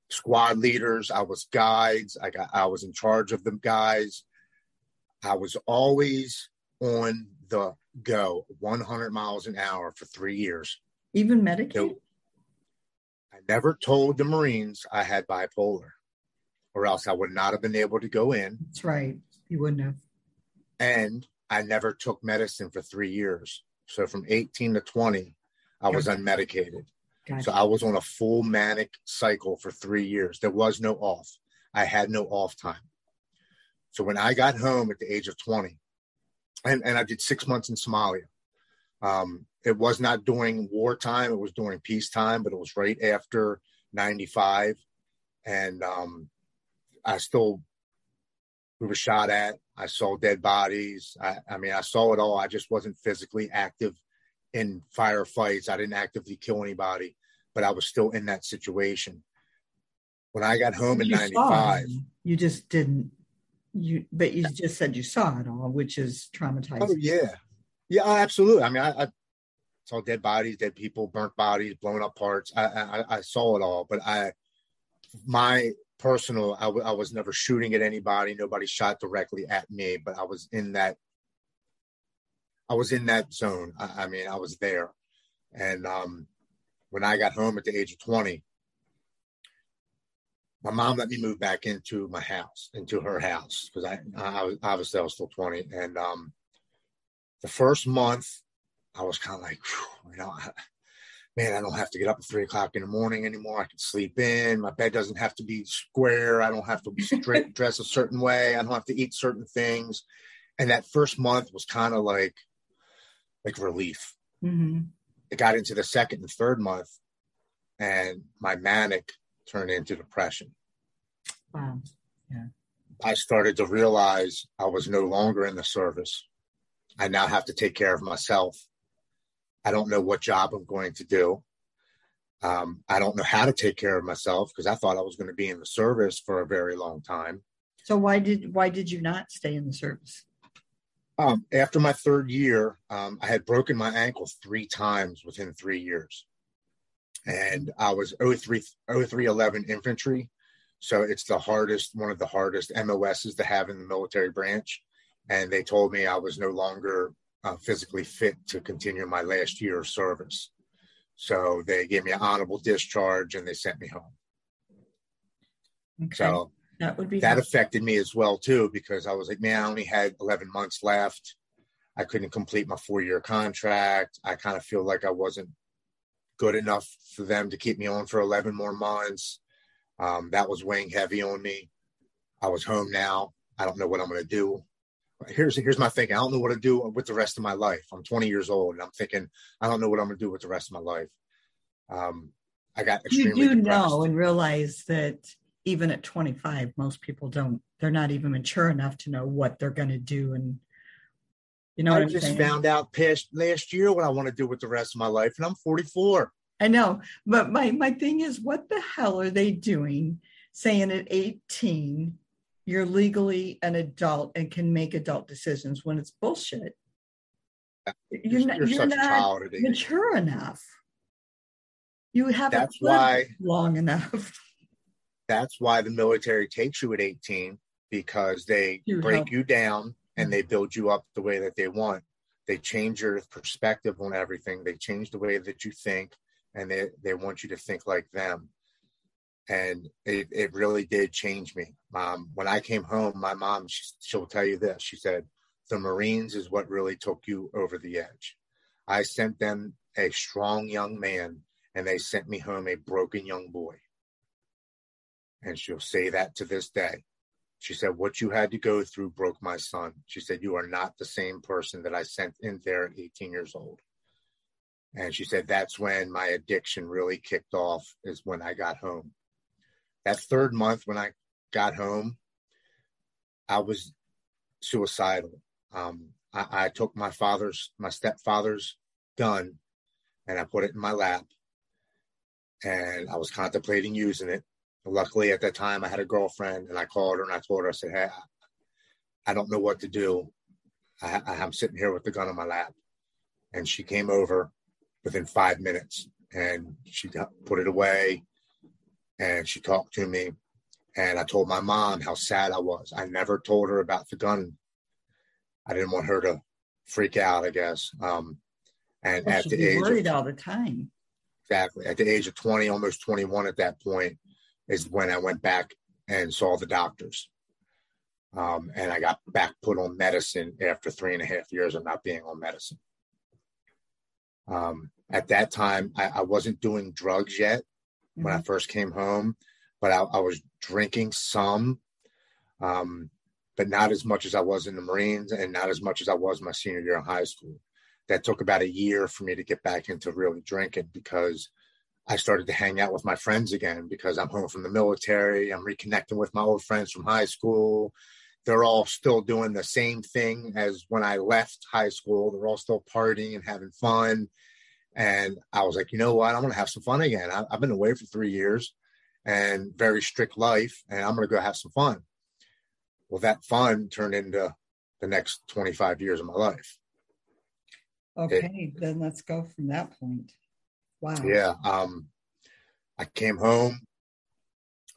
squad leaders. I was guides. I got I was in charge of the guys. I was always on the go, 100 miles an hour for three years. Even medicated. I never told the Marines I had bipolar, or else I would not have been able to go in. That's right. You wouldn't have. And I never took medicine for three years. So from 18 to 20, I was unmedicated. Gotcha. So I was on a full manic cycle for three years. There was no off. I had no off time. So when I got home at the age of 20, and, and I did six months in Somalia. Um, it was not during wartime, it was during peacetime, but it was right after 95. And um, I still, we were shot at. I saw dead bodies. I, I mean, I saw it all. I just wasn't physically active in firefights. I didn't actively kill anybody, but I was still in that situation. When I got home in 95, you just didn't you but you just said you saw it all which is traumatizing. Oh yeah. Yeah absolutely. I mean i, I saw dead bodies dead people burnt bodies blown up parts. I, I, I saw it all but i my personal I, w- I was never shooting at anybody. Nobody shot directly at me but i was in that i was in that zone i, I mean i was there and um when i got home at the age of 20 my mom let me move back into my house, into her house, because I, I was obviously I was still 20. And um, the first month, I was kind of like, you know, man, I don't have to get up at three o'clock in the morning anymore. I can sleep in. My bed doesn't have to be square. I don't have to straight, dress a certain way. I don't have to eat certain things. And that first month was kind of like, like relief. Mm-hmm. It got into the second and third month, and my manic turned into depression. Wow. Yeah. I started to realize I was no longer in the service. I now have to take care of myself. I don't know what job I'm going to do. Um, I don't know how to take care of myself because I thought I was going to be in the service for a very long time. So why did why did you not stay in the service? Um, after my third year, um, I had broken my ankle three times within three years and I was 03, 0311 infantry. So it's the hardest, one of the hardest MOSs to have in the military branch. And they told me I was no longer uh, physically fit to continue my last year of service. So they gave me an honorable discharge and they sent me home. Okay. So that would be that affected me as well too because I was like, man, I only had 11 months left. I couldn't complete my four year contract. I kind of feel like I wasn't good enough for them to keep me on for 11 more months. Um, that was weighing heavy on me. I was home now. I don't know what I'm going to do. Here's here's my thinking. I don't know what to do with the rest of my life. I'm 20 years old, and I'm thinking I don't know what I'm going to do with the rest of my life. Um, I got extremely. You do depressed. know and realize that even at 25, most people don't. They're not even mature enough to know what they're going to do and you know, I just saying? found out past last year what I want to do with the rest of my life, and I'm 44. I know, but my my thing is, what the hell are they doing? Saying at 18 you're legally an adult and can make adult decisions when it's bullshit. You're, not, you're, you're not mature enough. You haven't that's why long enough. That's why the military takes you at 18 because they break help. you down and they build you up the way that they want. They change your perspective on everything. They change the way that you think, and they, they want you to think like them. And it, it really did change me. Um, when I came home, my mom, she, she'll tell you this. She said, the Marines is what really took you over the edge. I sent them a strong young man, and they sent me home a broken young boy. And she'll say that to this day. She said, What you had to go through broke my son. She said, You are not the same person that I sent in there at 18 years old. And she said, That's when my addiction really kicked off, is when I got home. That third month, when I got home, I was suicidal. Um, I, I took my father's, my stepfather's gun and I put it in my lap and I was contemplating using it. Luckily, at that time, I had a girlfriend, and I called her and I told her, I said, "Hey, I don't know what to do. I, I'm sitting here with the gun on my lap." And she came over within five minutes, and she put it away, and she talked to me, and I told my mom how sad I was. I never told her about the gun. I didn't want her to freak out. I guess. Um, and well, at the age worried of, all the time. Exactly. At the age of 20, almost 21 at that point, is when I went back and saw the doctors. Um, and I got back put on medicine after three and a half years of not being on medicine. Um, at that time, I, I, wasn't doing drugs yet mm-hmm. when I mm-hmm. first came home, but I, I was drinking some, um, but not as much as I was in the Marines and not as much as I was my senior year in high school. That took about a year for me to get back into really drinking because I started to hang out with my friends again because I'm home from the military. I'm reconnecting with my old friends from high school. They're all still doing the same thing as when I left high school. They're all still partying and having fun. And I was like, you know what? I'm going to have some fun again. I, have been away for three years and very strict life, and I'm going to go have some fun. Well, that fun turned into the next 25 years of my life. Okay, it, then let's go from that point. Wow. Yeah. Um, I came home.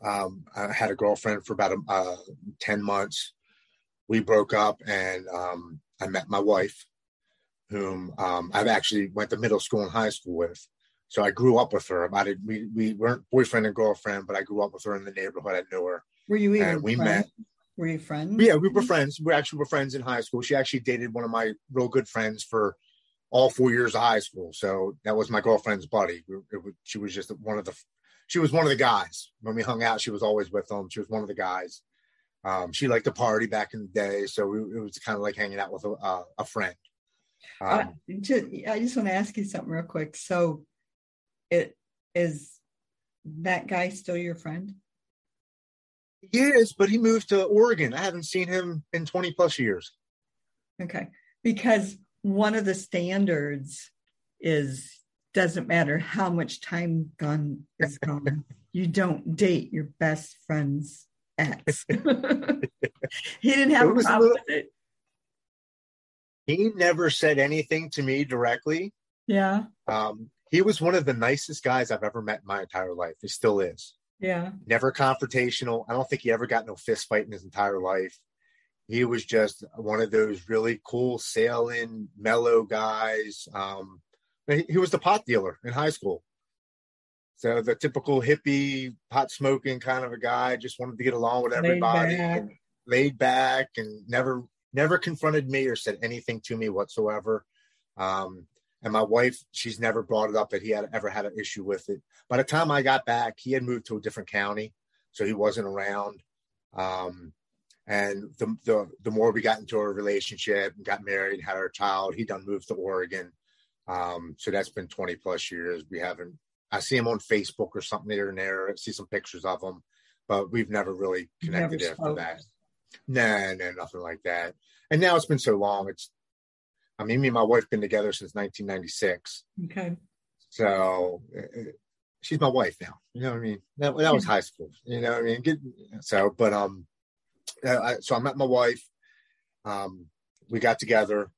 Um, I had a girlfriend for about uh, 10 months. We broke up and um, I met my wife, whom um, I've actually went to middle school and high school with. So I grew up with her. I did, we, we weren't boyfriend and girlfriend, but I grew up with her in the neighborhood. I knew her. Were you even and we met. Were you friends? Yeah, we were friends. We actually were friends in high school. She actually dated one of my real good friends for all four years of high school. So that was my girlfriend's buddy. Was, she was just one of the, she was one of the guys. When we hung out, she was always with them. She was one of the guys. Um, she liked to party back in the day, so we, it was kind of like hanging out with a, uh, a friend. Um, uh, just, I just want to ask you something real quick. So, it is that guy still your friend? He is, but he moved to Oregon. I haven't seen him in 20 plus years. Okay. Because one of the standards is doesn't matter how much time gone is gone, you don't date your best friend's ex. he didn't have a problem little, with it. He never said anything to me directly. Yeah. Um, he was one of the nicest guys I've ever met in my entire life. He still is. Yeah. Never confrontational. I don't think he ever got no fist fight in his entire life he was just one of those really cool sailing mellow guys. Um, he, he was the pot dealer in high school. So the typical hippie pot smoking kind of a guy just wanted to get along with everybody laid back. and laid back and never never confronted me or said anything to me whatsoever. Um, and my wife she's never brought it up that he had ever had an issue with it. By the time i got back he had moved to a different county so he wasn't around. Um, and the, the the more we got into our relationship and got married, had our child, he done moved to Oregon. Um, so that's been 20 plus years. We haven't I see him on Facebook or something here and there. I see some pictures of him, but we've never really connected never after that. Nah, nah, nothing like that. And now it's been so long. It's, I mean, me and my wife been together since 1996. Okay. So uh, she's my wife now. You know what I mean? That, that was high school. You know what I mean? Get, so, but um, uh, I, so I met my wife. Um, we got together.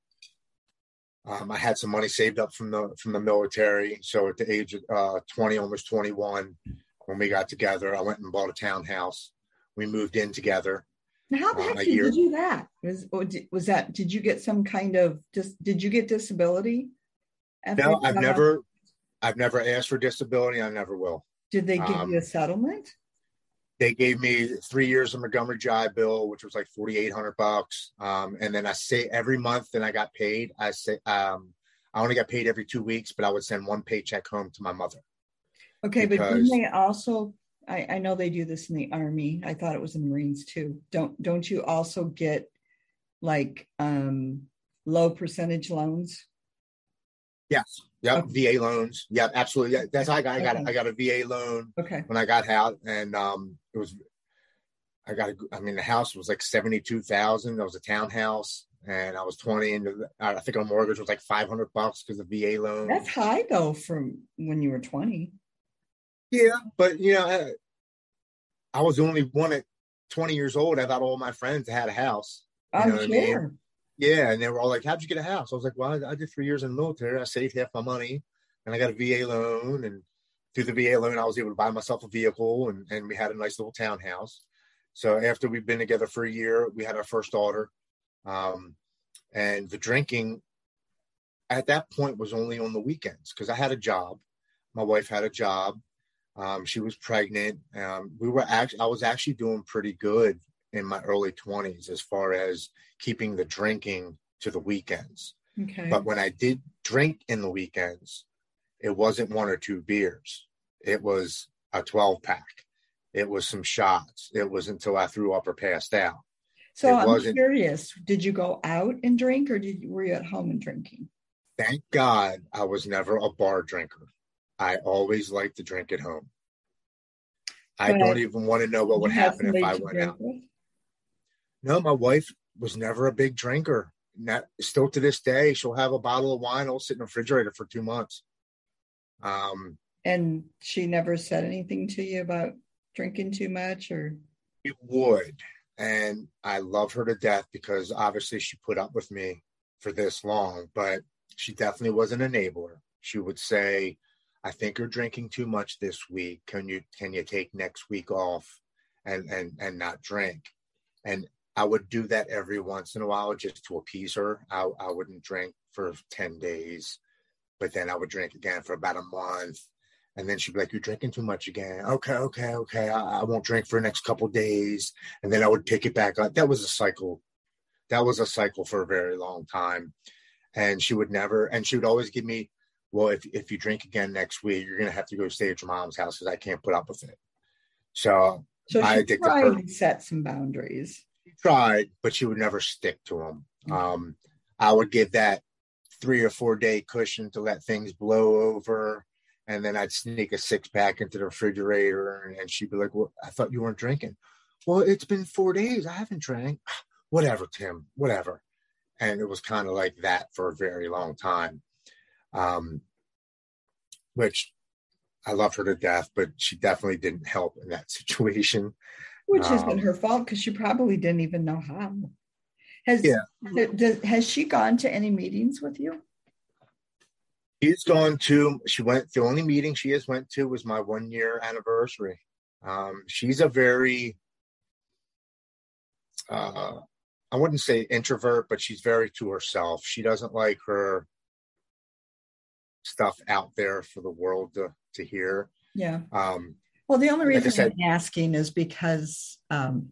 Um, I had some money saved up from the from the military. So at the age of uh, 20, almost 21, when we got together, I went and bought a townhouse. We moved in together. Now, how the um, heck did year. you do that? Was was that? Did you get some kind of just? Did you get disability? No, I've never. I've never asked for disability. I never will. Did they give um, you a settlement? They gave me three years of Montgomery GI Bill, which was like forty eight hundred bucks. Um, and then I say every month, then I got paid. I say um, I only got paid every two weeks, but I would send one paycheck home to my mother. Okay, because... but didn't they also? I, I know they do this in the army. I thought it was in the Marines too. Don't don't you also get like um, low percentage loans? Yes. Yep. Okay. VA loans. Yep. Absolutely. Yeah, that's how I got. I got. Okay. I got a VA loan. Okay. When I got out, and um, it was. I got. A, I mean, the house was like seventy two thousand. It was a townhouse, and I was 20, and I think our mortgage was like 500 bucks because of VA loan. That's high though from when you were 20. Yeah, but you know, I, I was the only one at 20 years old. I thought all my friends had a house. I'm sure. I mean? Yeah, and they were all like, "How'd you get a house?" I was like, "Well, I, I did three years in the military. I saved half my money, and I got a VA loan, and through the VA loan, I was able to buy myself a vehicle, and and we had a nice little townhouse." So after we've been together for a year, we had our first daughter, um, and the drinking at that point was only on the weekends because I had a job. My wife had a job. Um, she was pregnant. Um, we were actually, I was actually doing pretty good in my early 20s as far as keeping the drinking to the weekends. Okay. But when I did drink in the weekends, it wasn't one or two beers. It was a 12 pack. It was some shots. It was until I threw up or passed out. So it I'm curious, did you go out and drink or did you, were you at home and drinking? Thank God I was never a bar drinker. I always like to drink at home. I don't even want to know what would happen if I went out. With? No, my wife was never a big drinker. Not, still to this day, she'll have a bottle of wine. I'll sit in the refrigerator for two months. Um, and she never said anything to you about drinking too much, or it would. And I love her to death because obviously she put up with me for this long, but she definitely was an enabler. She would say, I think you're drinking too much this week. Can you can you take next week off and and and not drink? And I would do that every once in a while just to appease her. I, I wouldn't drink for 10 days, but then I would drink again for about a month. And then she'd be like, You're drinking too much again. Okay, okay, okay. I, I won't drink for the next couple days. And then I would pick it back up. That was a cycle. That was a cycle for a very long time. And she would never, and she would always give me well, if, if you drink again next week, you're going to have to go stay at your mom's house because I can't put up with it. So, so I tried to set some boundaries. She tried, but she would never stick to them. Mm-hmm. Um, I would give that three or four day cushion to let things blow over. And then I'd sneak a six pack into the refrigerator and she'd be like, well, I thought you weren't drinking. Well, it's been four days. I haven't drank. Whatever, Tim, whatever. And it was kind of like that for a very long time um, which I love her to death, but she definitely didn't help in that situation. Which um, isn't her fault because she probably didn't even know how. Has yeah. Does, has she gone to any meetings with you? She's gone to. She went. The only meeting she has went to was my one year anniversary. Um, she's a very. Uh, I wouldn't say introvert, but she's very to herself. She doesn't like her stuff out there for the world to to hear. Yeah. Um, well, the only reason like said, I'm asking is because um,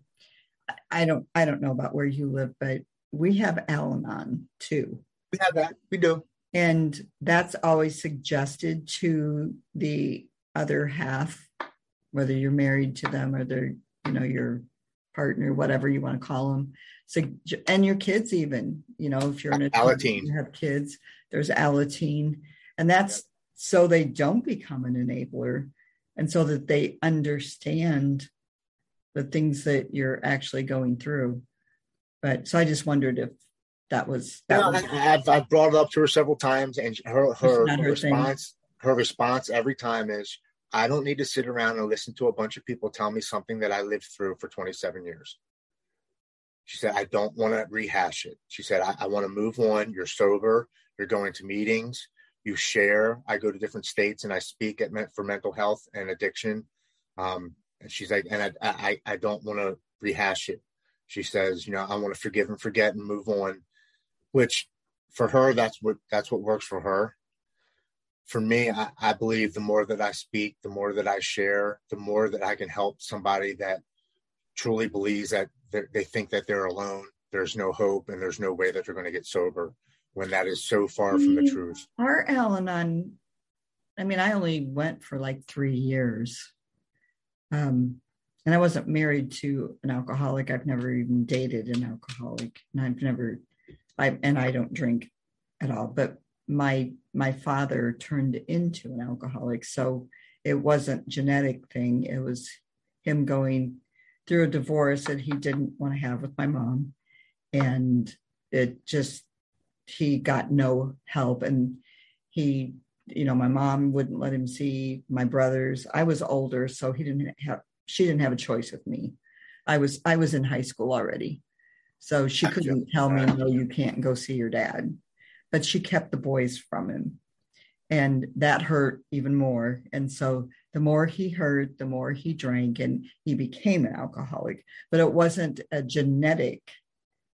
I don't I don't know about where you live, but we have Al-Anon too. We have that. We do. And that's always suggested to the other half, whether you're married to them or they're, you know, your partner, whatever you want to call them. So, and your kids, even, you know, if you're in a Alateen. you have kids, there's Alateen. And that's yep. so they don't become an enabler and so that they understand the things that you're actually going through. But so I just wondered if that was. That yeah, was, I, have I've brought it up to her several times, and her her, her response thing. her response every time is, "I don't need to sit around and listen to a bunch of people tell me something that I lived through for 27 years." She said, "I don't want to rehash it." She said, "I, I want to move on. You're sober. You're going to meetings you share. I go to different states and I speak at for mental health and addiction. Um, and she's like, and I, I, I don't want to rehash it. She says, you know, I want to forgive and forget and move on, which for her, that's what, that's what works for her. For me, I, I believe the more that I speak, the more that I share, the more that I can help somebody that truly believes that they think that they're alone. There's no hope and there's no way that they're going to get sober when that is so far from the mm-hmm. truth. Our Al Anon, I mean, I only went for like three years. Um, and I wasn't married to an alcoholic. I've never even dated an alcoholic. And I've never, I, and I don't drink at all. But my my father turned into an alcoholic. So it wasn't genetic thing. It was him going through a divorce that he didn't want to have with my mom. And it just he got no help and he you know my mom wouldn't let him see my brothers. I was older so he didn't have she didn't have a choice with me. I was i was in high school already so she couldn't tell me no you can't go see your dad. But she kept the boys from him and that hurt even more. And so the more he hurt the more he drank and he became an alcoholic. But it wasn't a genetic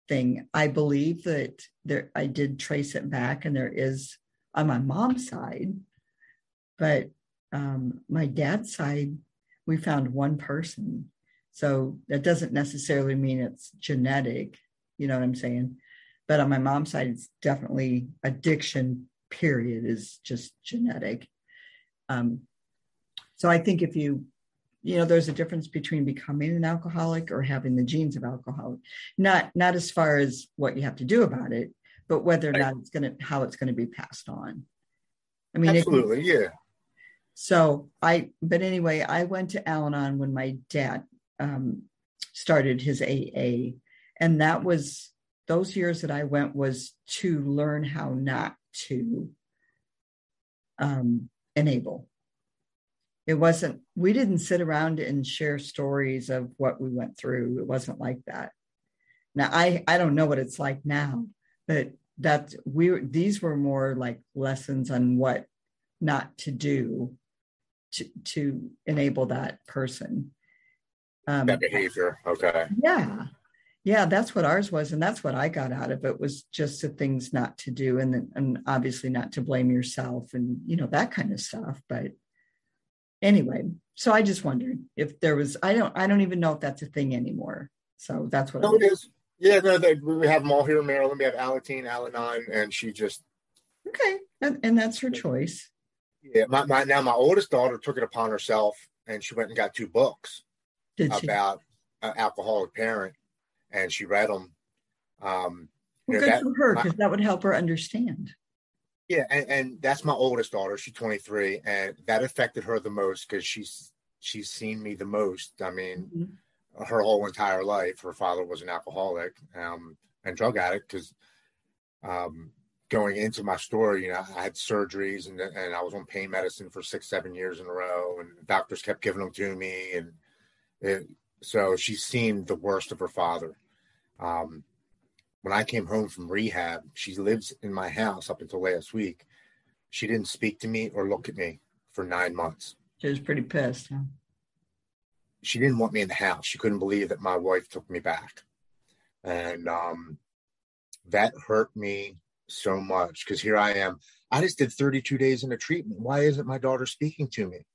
thing. I believe that there i did trace it back and there is on my mom's side but um, my dad's side we found one person so that doesn't necessarily mean it's genetic you know what i'm saying but on my mom's side it's definitely addiction period is just genetic. Um, so I think if you, you know, there's a difference between becoming an alcoholic or having the genes of alcoholic. Not not as far as what you have to do about it, but whether or not it's going to how it's going to be passed on. I mean, absolutely, yeah. So I, but anyway, I went to Al-Anon when my dad um, started his AA, and that was those years that I went was to learn how not to um, enable. It wasn't, we didn't sit around and share stories of what we went through. It wasn't like that. Now, I, I don't know what it's like now, but that we, these were more like lessons on what not to do to, to enable that person. Um, that behavior. Okay. Yeah yeah that's what ours was and that's what i got out of it was just the things not to do and and obviously not to blame yourself and you know that kind of stuff but anyway so i just wondered if there was i don't i don't even know if that's a thing anymore so that's what no, it is yeah no they, we have them all here in maryland we have Alateen, Al-Anon, and she just okay and, and that's her choice yeah my, my now my oldest daughter took it upon herself and she went and got two books Did about an alcoholic parent and she read them. Um, well, know, good that, for her because that would help her understand. Yeah, and, and that's my oldest daughter. She's 23, and that affected her the most because she's she's seen me the most. I mean, mm-hmm. Her whole entire life. Her father was an alcoholic um, and drug addict. Because um, going into my story, you know, I had surgeries and and I was on pain medicine for six, seven years in a row, and doctors kept giving them to me, and it, so she's seen the worst of her father. Um, when I came home from rehab, she lives in my house up until last week. She didn't speak to me or look at me for nine months. She was pretty pissed. Huh? She didn't want me in the house. She couldn't believe that my wife took me back. And um, that hurt me so much because here I am. I just did 32 days in a treatment. Why isn't my daughter speaking to me?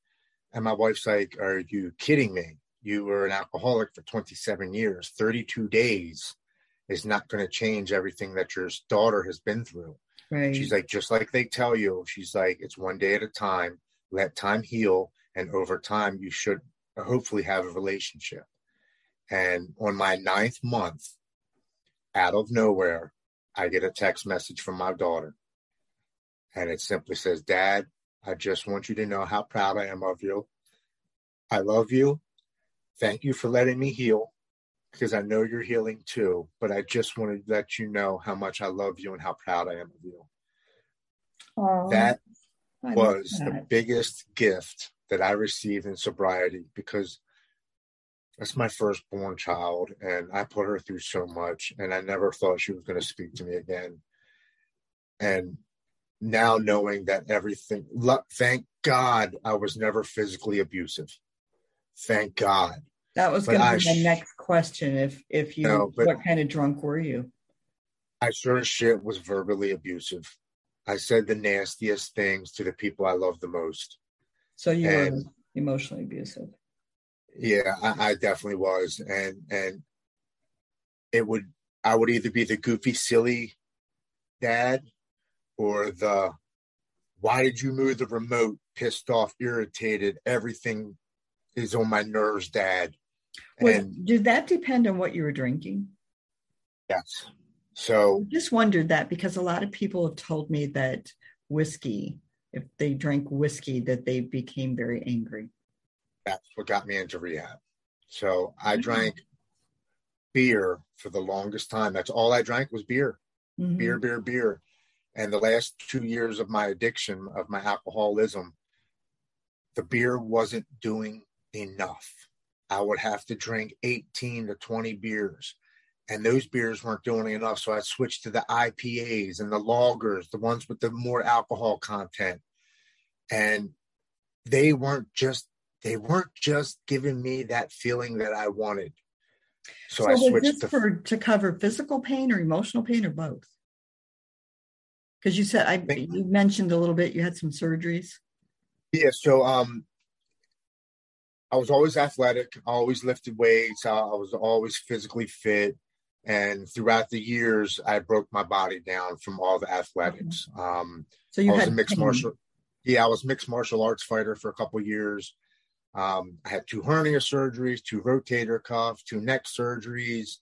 And my wife's like, Are you kidding me? you were an alcoholic for 27 years 32 days is not going to change everything that your daughter has been through right she's like just like they tell you she's like it's one day at a time let time heal and over time you should hopefully have a relationship and on my ninth month out of nowhere i get a text message from my daughter and it simply says dad i just want you to know how proud i am of you i love you Thank you for letting me heal because I know you're healing too. But I just want to let you know how much I love you and how proud I am of you. Oh, that was that. the biggest gift that I received in sobriety because that's my firstborn child and I put her through so much and I never thought she was going to speak to me again. And now knowing that everything, thank God I was never physically abusive. Thank God. That was going to be my next question. If if you, no, what kind of drunk were you? I sure as shit was verbally abusive. I said the nastiest things to the people I love the most. So you and, were emotionally abusive. Yeah, I, I definitely was, and and it would I would either be the goofy, silly dad, or the why did you move the remote? Pissed off, irritated, everything is on my nerves, dad. And did that depend on what you were drinking? Yes. So I just wondered that because a lot of people have told me that whiskey, if they drank whiskey, that they became very angry. That's what got me into rehab. So I mm-hmm. drank beer for the longest time. That's all I drank was beer. mm-hmm. beer, beer, beer. And the last two years of my addiction, of my alcoholism, the beer wasn't doing enough. I would have to drink 18 to 20 beers. And those beers weren't doing enough. So I switched to the IPAs and the lagers, the ones with the more alcohol content. And they weren't just they weren't just giving me that feeling that I wanted. So, so I switched to, for to cover physical pain or emotional pain or both. Because you said I you mentioned a little bit you had some surgeries. Yeah, so um I was always athletic, I always lifted weights, I was always physically fit. And throughout the years, I broke my body down from all the athletics. Um, so you I was had a mixed pain. martial, yeah, I was mixed martial arts fighter for a couple years. Um, I had two hernia surgeries, two rotator cuffs, two neck surgeries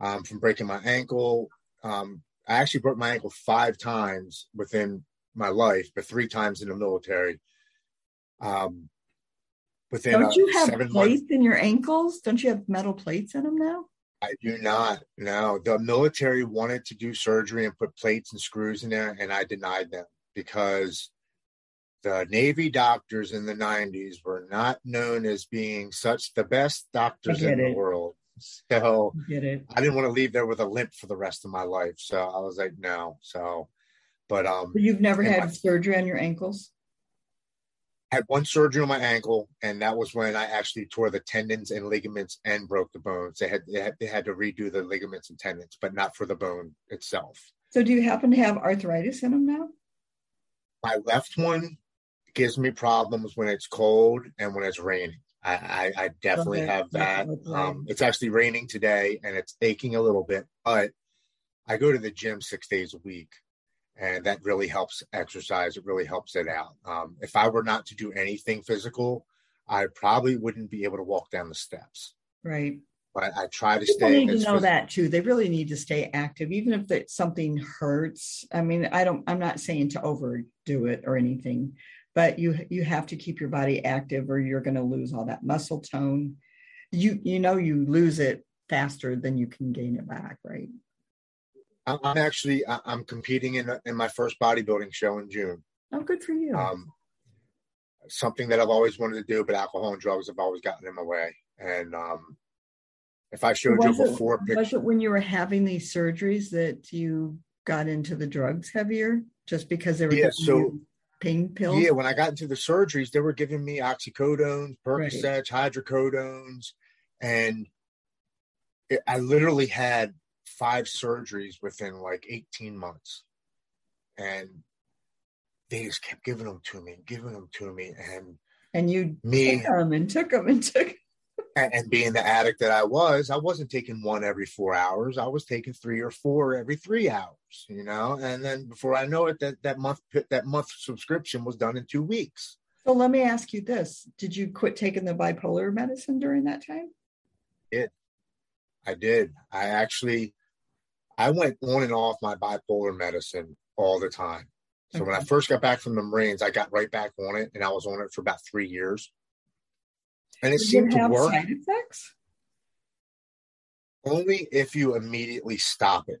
um, from breaking my ankle. Um, I actually broke my ankle five times within my life, but three times in the military. Um, within don't you have plates in your ankles? Don't you have metal plates in them now? I do not. No, the military wanted to do surgery and put plates and screws in there, and I denied them because the Navy doctors in the 90s were not known as being such the best doctors in it. the world. So I, I didn't want to leave there with a limp for the rest of my life. So I was like, no. So, but um, but you've never had my, surgery on your ankles. I had one surgery on my ankle, and that was when I actually tore the tendons and ligaments and broke the bones. They had they had, they had to redo the ligaments and tendons, but not for the bone itself. So, do you happen to have arthritis in them now? My left one gives me problems when it's cold and when it's raining. I, I, I definitely okay. have that. Um, it's actually raining today and it's aching a little bit, but I go to the gym six days a week and that really helps exercise. It really helps it out. Um, if I were not to do anything physical, I probably wouldn't be able to walk down the steps. Right. But I try to People stay. Need to know physical. that too. They really need to stay active, even if that something hurts. I mean, I don't. I'm not saying to overdo it or anything, but you you have to keep your body active or you're going to lose all that muscle tone you you know you lose it faster than you can gain it back right i'm actually i'm competing in in my first bodybuilding show in june oh good for you um something that i've always wanted to do but alcohol and drugs have always gotten in my way and um if i showed was you before it, was it when you were having these surgeries that you got into the drugs heavier just because they were yeah so pain pills? Yeah, when I got into the surgeries, they were giving me oxycodones, Percocets, right. hydrocodones, and it, I literally had five surgeries within like 18 months. And they just kept giving them to me, giving them to me. And and you me, took them and took them and took and, and, being the addict that I was, I wasn't taking one every four hours. I was taking three or four every three hours, you know. And then before I know it, that that month that month subscription was done in two weeks. So let me ask you this: Did you quit taking the bipolar medicine during that time? It, I did. I actually, I went on and off my bipolar medicine all the time. So okay. when I first got back from the Marines, I got right back on it, and I was on it for about three years and it Does seemed to work. Side effects? Only if you immediately stop it.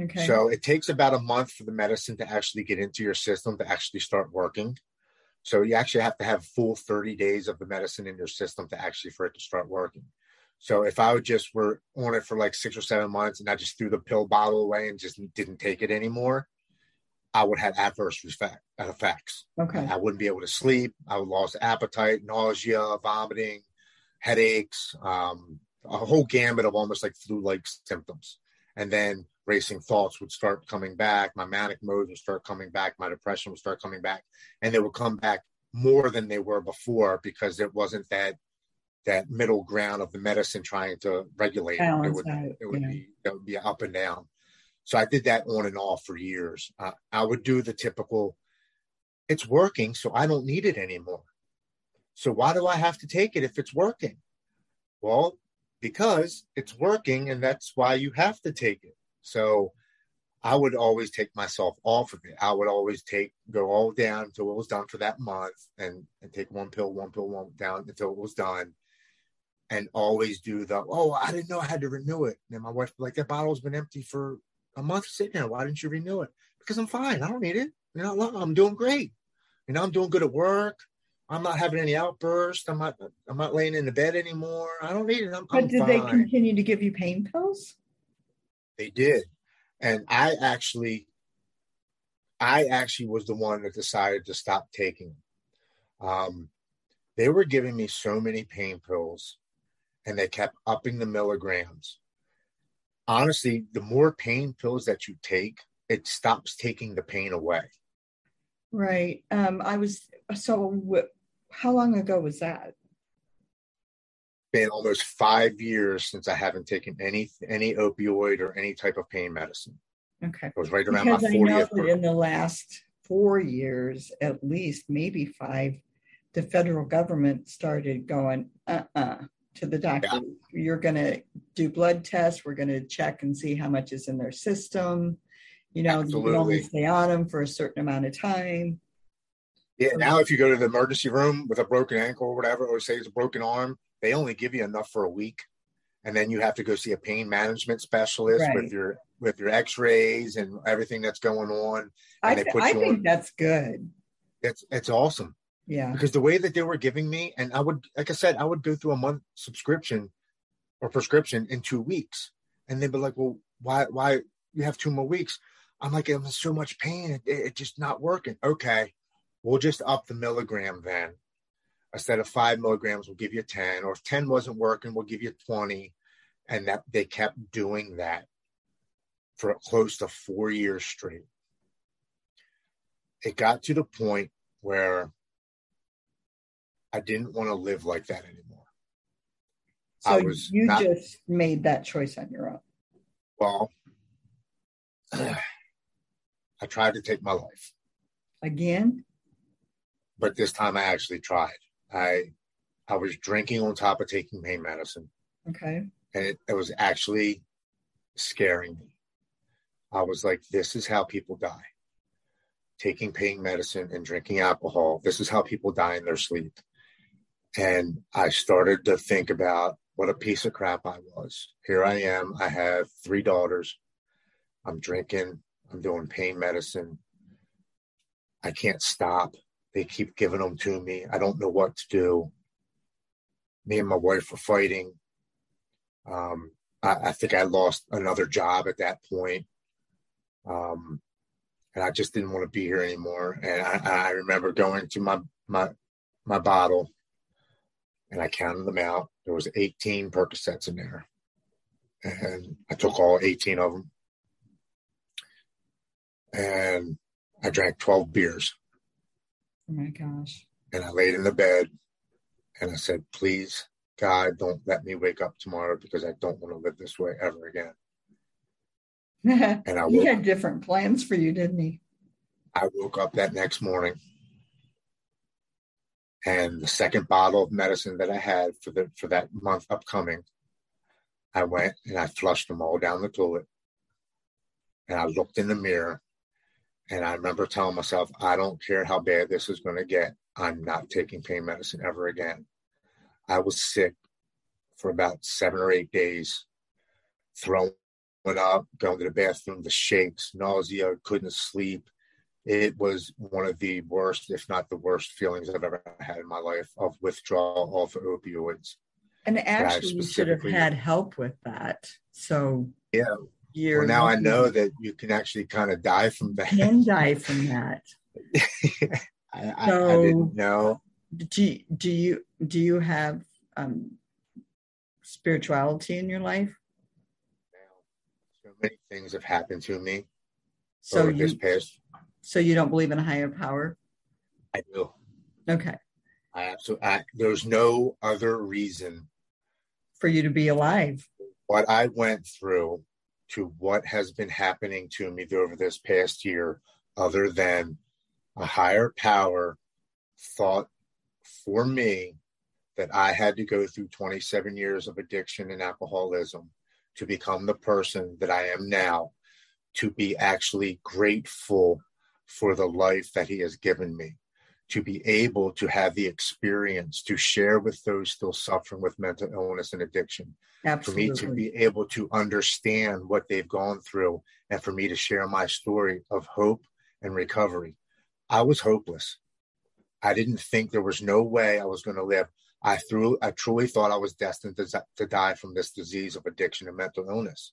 Okay. So it takes about a month for the medicine to actually get into your system to actually start working. So you actually have to have full 30 days of the medicine in your system to actually for it to start working. So if I would just were on it for like six or seven months and I just threw the pill bottle away and just didn't take it anymore, I would have adverse effects. Okay. I wouldn't be able to sleep. I would lose appetite, nausea, vomiting, headaches, um, a whole gamut of almost like flu-like symptoms. And then racing thoughts would start coming back. My manic modes would start coming back. My depression would start coming back, and they would come back more than they were before because it wasn't that that middle ground of the medicine trying to regulate it. It would, it would yeah. be it would be up and down. So I did that on and off for years. Uh, I would do the typical, it's working, so I don't need it anymore. So why do I have to take it if it's working? Well, because it's working and that's why you have to take it. So I would always take myself off of it. I would always take go all down until it was done for that month and, and take one pill, one pill, one down until it was done. And always do the oh, I didn't know I had to renew it. And my wife like that bottle's been empty for a month sitting there. Why didn't you renew it? Because I'm fine. I don't need it. You know, I'm doing great. You know, I'm doing good at work. I'm not having any outbursts. I'm not. I'm not laying in the bed anymore. I don't need it. I'm, but I'm did fine. they continue to give you pain pills? They did, and I actually, I actually was the one that decided to stop taking them. Um, they were giving me so many pain pills, and they kept upping the milligrams. Honestly, the more pain pills that you take, it stops taking the pain away. Right. Um, I was so. How long ago was that? Been almost five years since I haven't taken any any opioid or any type of pain medicine. Okay. It was right around because my I know fortieth. that in the last four years, at least, maybe five, the federal government started going, uh-uh, to the doctor. Yeah. You're going to do blood tests. We're going to check and see how much is in their system. You know, you can only stay on them for a certain amount of time. Yeah, now if you go to the emergency room with a broken ankle or whatever, or say it's a broken arm, they only give you enough for a week, and then you have to go see a pain management specialist Right. with your with your X-rays and everything that's going on. I, they th- put I you think on- that's good. It's it's awesome Yeah. because the way that they were giving me, and I would, like I said, I would go through a month subscription or prescription in two weeks, and they'd be like, "Well, why why you have two more weeks?" I'm like, "I'm in so much pain, it, it, it's just not working." Okay, we'll just up the milligram then. Instead of five milligrams, we'll give you 10. Or if 10 wasn't working, we'll give you 20. And that they kept doing that for close to four years straight. It got to the point where I didn't want to live like that anymore. So I was you not- just made that choice on your own. Well, I tried to take my life, Again? but this time I actually tried. I I was drinking on top of taking pain medicine. Okay. and it, it was actually scaring me. I was like, this is how people die. Taking pain medicine and drinking alcohol. This is how people die in their sleep. And I started to think about what a piece of crap I was. Here I am. I have three daughters. I'm drinking. I'm doing pain medicine. I can't stop. They keep giving them to me. I don't know what to do. Me and my wife were fighting. Um, I, I think I lost another job at that point. Um, and I just didn't want to be here anymore. And I, I remember going to my, my, my bottle and I counted them out. There was 18 Percocets in there. And I took all 18 of them. And I drank 12 beers Oh my gosh. and I laid in the bed and I said, please, God, don't let me wake up tomorrow because I don't want to live this way ever again. And I he had different plans for you, didn't he? I woke up that next morning and the second bottle of medicine that I had for the for that month upcoming, I went and I flushed them all down the toilet. And I looked in the mirror and I remember telling myself, I don't care how bad this is going to get. I'm not taking pain medicine ever again. I was sick for about seven or eight days, throwing up, going to the bathroom, the shakes, nausea, couldn't sleep. It was one of the worst, if not the worst, feelings I've ever had in my life of withdrawal off of opioids. And actually, you should have had help with that. So Yeah. you're Well, now I know that you can actually kind of die from that. can die from that. I, I, I, didn't know. Do you, do you do you have um, spirituality in your life? So many things have happened to me So over this you past. So you don't believe in a higher power? I do. Okay, I absolutely. I, there's no other reason for you to be alive. what I went through to what has been happening to me over this past year, other than a higher power thought for me that I had to go through 27 years of addiction and alcoholism to become the person that I am now, to be actually grateful for the life that he has given me, to be able to have the experience to share with those still suffering with mental illness and addiction. Absolutely. For me to be able to understand what they've gone through and for me to share my story of hope and recovery. I was hopeless. I didn't think there was no way I was going to live. I threw, I truly thought I was destined to, to die from this disease of addiction and mental illness.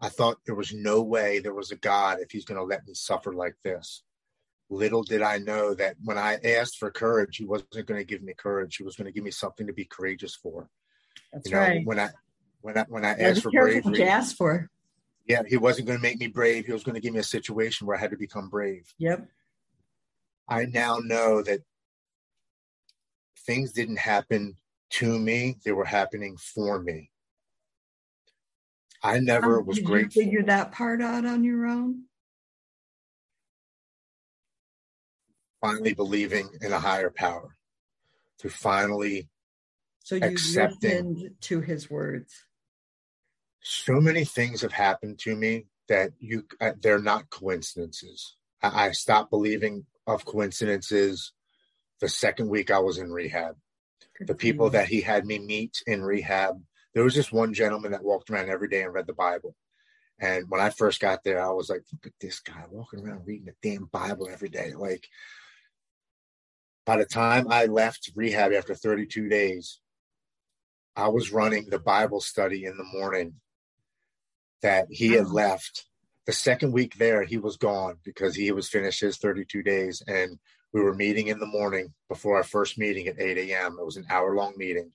I thought there was no way there was a God if he's going to let me suffer like this. Little did I know that when I asked for courage, he wasn't going to give me courage. He was going to give me something to be courageous for. That's you know, right. When I when I when I asked for bravery, what you asked for. Yeah, he wasn't going to make me brave. He was going to give me a situation where I had to become brave. Yep. I now know that things didn't happen to me; they were happening for me. I never um, was did grateful. You figure that part out on your own. Finally, believing in a higher power, to finally so you accepting, to his words. So many things have happened to me that you uh, they're not coincidences. I, I stopped believing of coincidences the second week I was in rehab. The people that he had me meet in rehab there was this one gentleman that walked around every day and read the Bible. And when I first got there, I was like, look at this guy walking around reading the damn Bible every day. Like, by the time I left rehab after 32 days, I was running the Bible study in the morning that he had mm. left. The second week there, he was gone because he was finished his 32 days. And we were meeting in the morning before our first meeting at 8 a.m. It was an hour long meeting.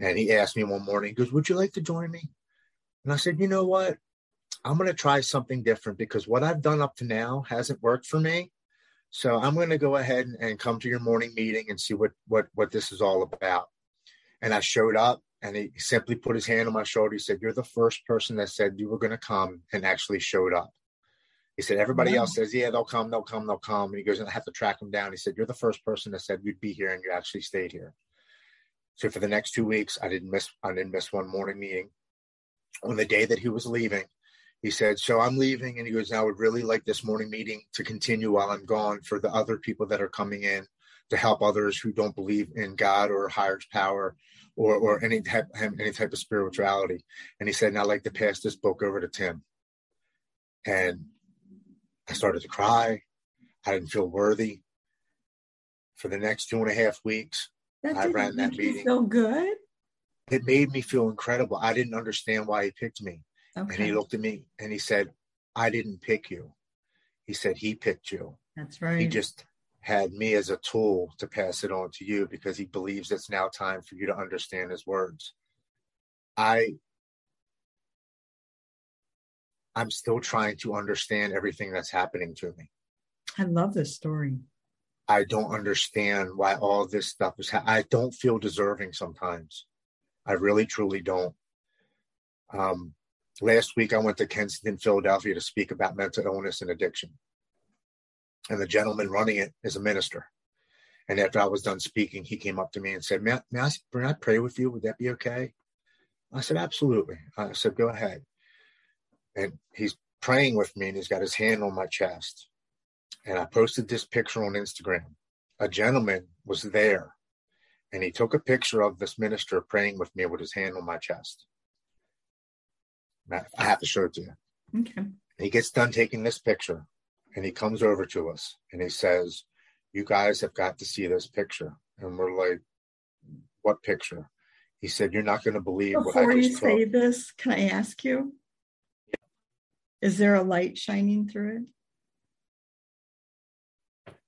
And he asked me one morning, he goes, Would you like to join me? And I said, You know what? I'm going to try something different because what I've done up to now hasn't worked for me. So I'm going to go ahead and, and come to your morning meeting and see what, what, what this is all about. And I showed up and he simply put his hand on my shoulder. He said, You're the first person that said you were going to come and actually showed up. He said, Everybody else says, Yeah, they'll come, they'll come, they'll come. And he goes, And I have to track them down. He said, You're the first person that said you'd be here and you actually stayed here. So for the next two weeks, I didn't miss I didn't miss one morning meeting. On the day that he was leaving, he said, "So I'm leaving," and he goes, "I would really like this morning meeting to continue while I'm gone for the other people that are coming in to help others who don't believe in God or higher power or or any type any type of spirituality." And he said, "And I'd like to pass this book over to Tim." And I started to cry. I didn't feel worthy. For the next two and a half weeks, that I ran that meeting. So good. It made me feel incredible. I didn't understand why he picked me. Okay. And he looked at me and he said, I didn't pick you. He said, He picked you. That's right. He just had me as a tool to pass it on to you because he believes it's now time for you to understand his words. I I'm still trying to understand everything that's happening to me. I love this story. I don't understand why all this stuff is. Ha- I don't feel deserving sometimes. I really, truly don't. Um, last week, I went to Kensington, Philadelphia to speak about mental illness and addiction. And the gentleman running it is a minister. And after I was done speaking, he came up to me and said, May may I, may I pray with you? Would that be okay? I said, Absolutely. I said, Go ahead. And he's praying with me and he's got his hand on my chest and I posted this picture on Instagram. A gentleman was there and he took a picture of this minister praying with me with his hand on my chest. I have to show it to you. Okay. He gets done taking this picture and he comes over to us and he says, You guys have got to see this picture. And we're like, What picture? He said, You're not going to believe Before what I just you say this, can I ask you? Is there a light shining through it?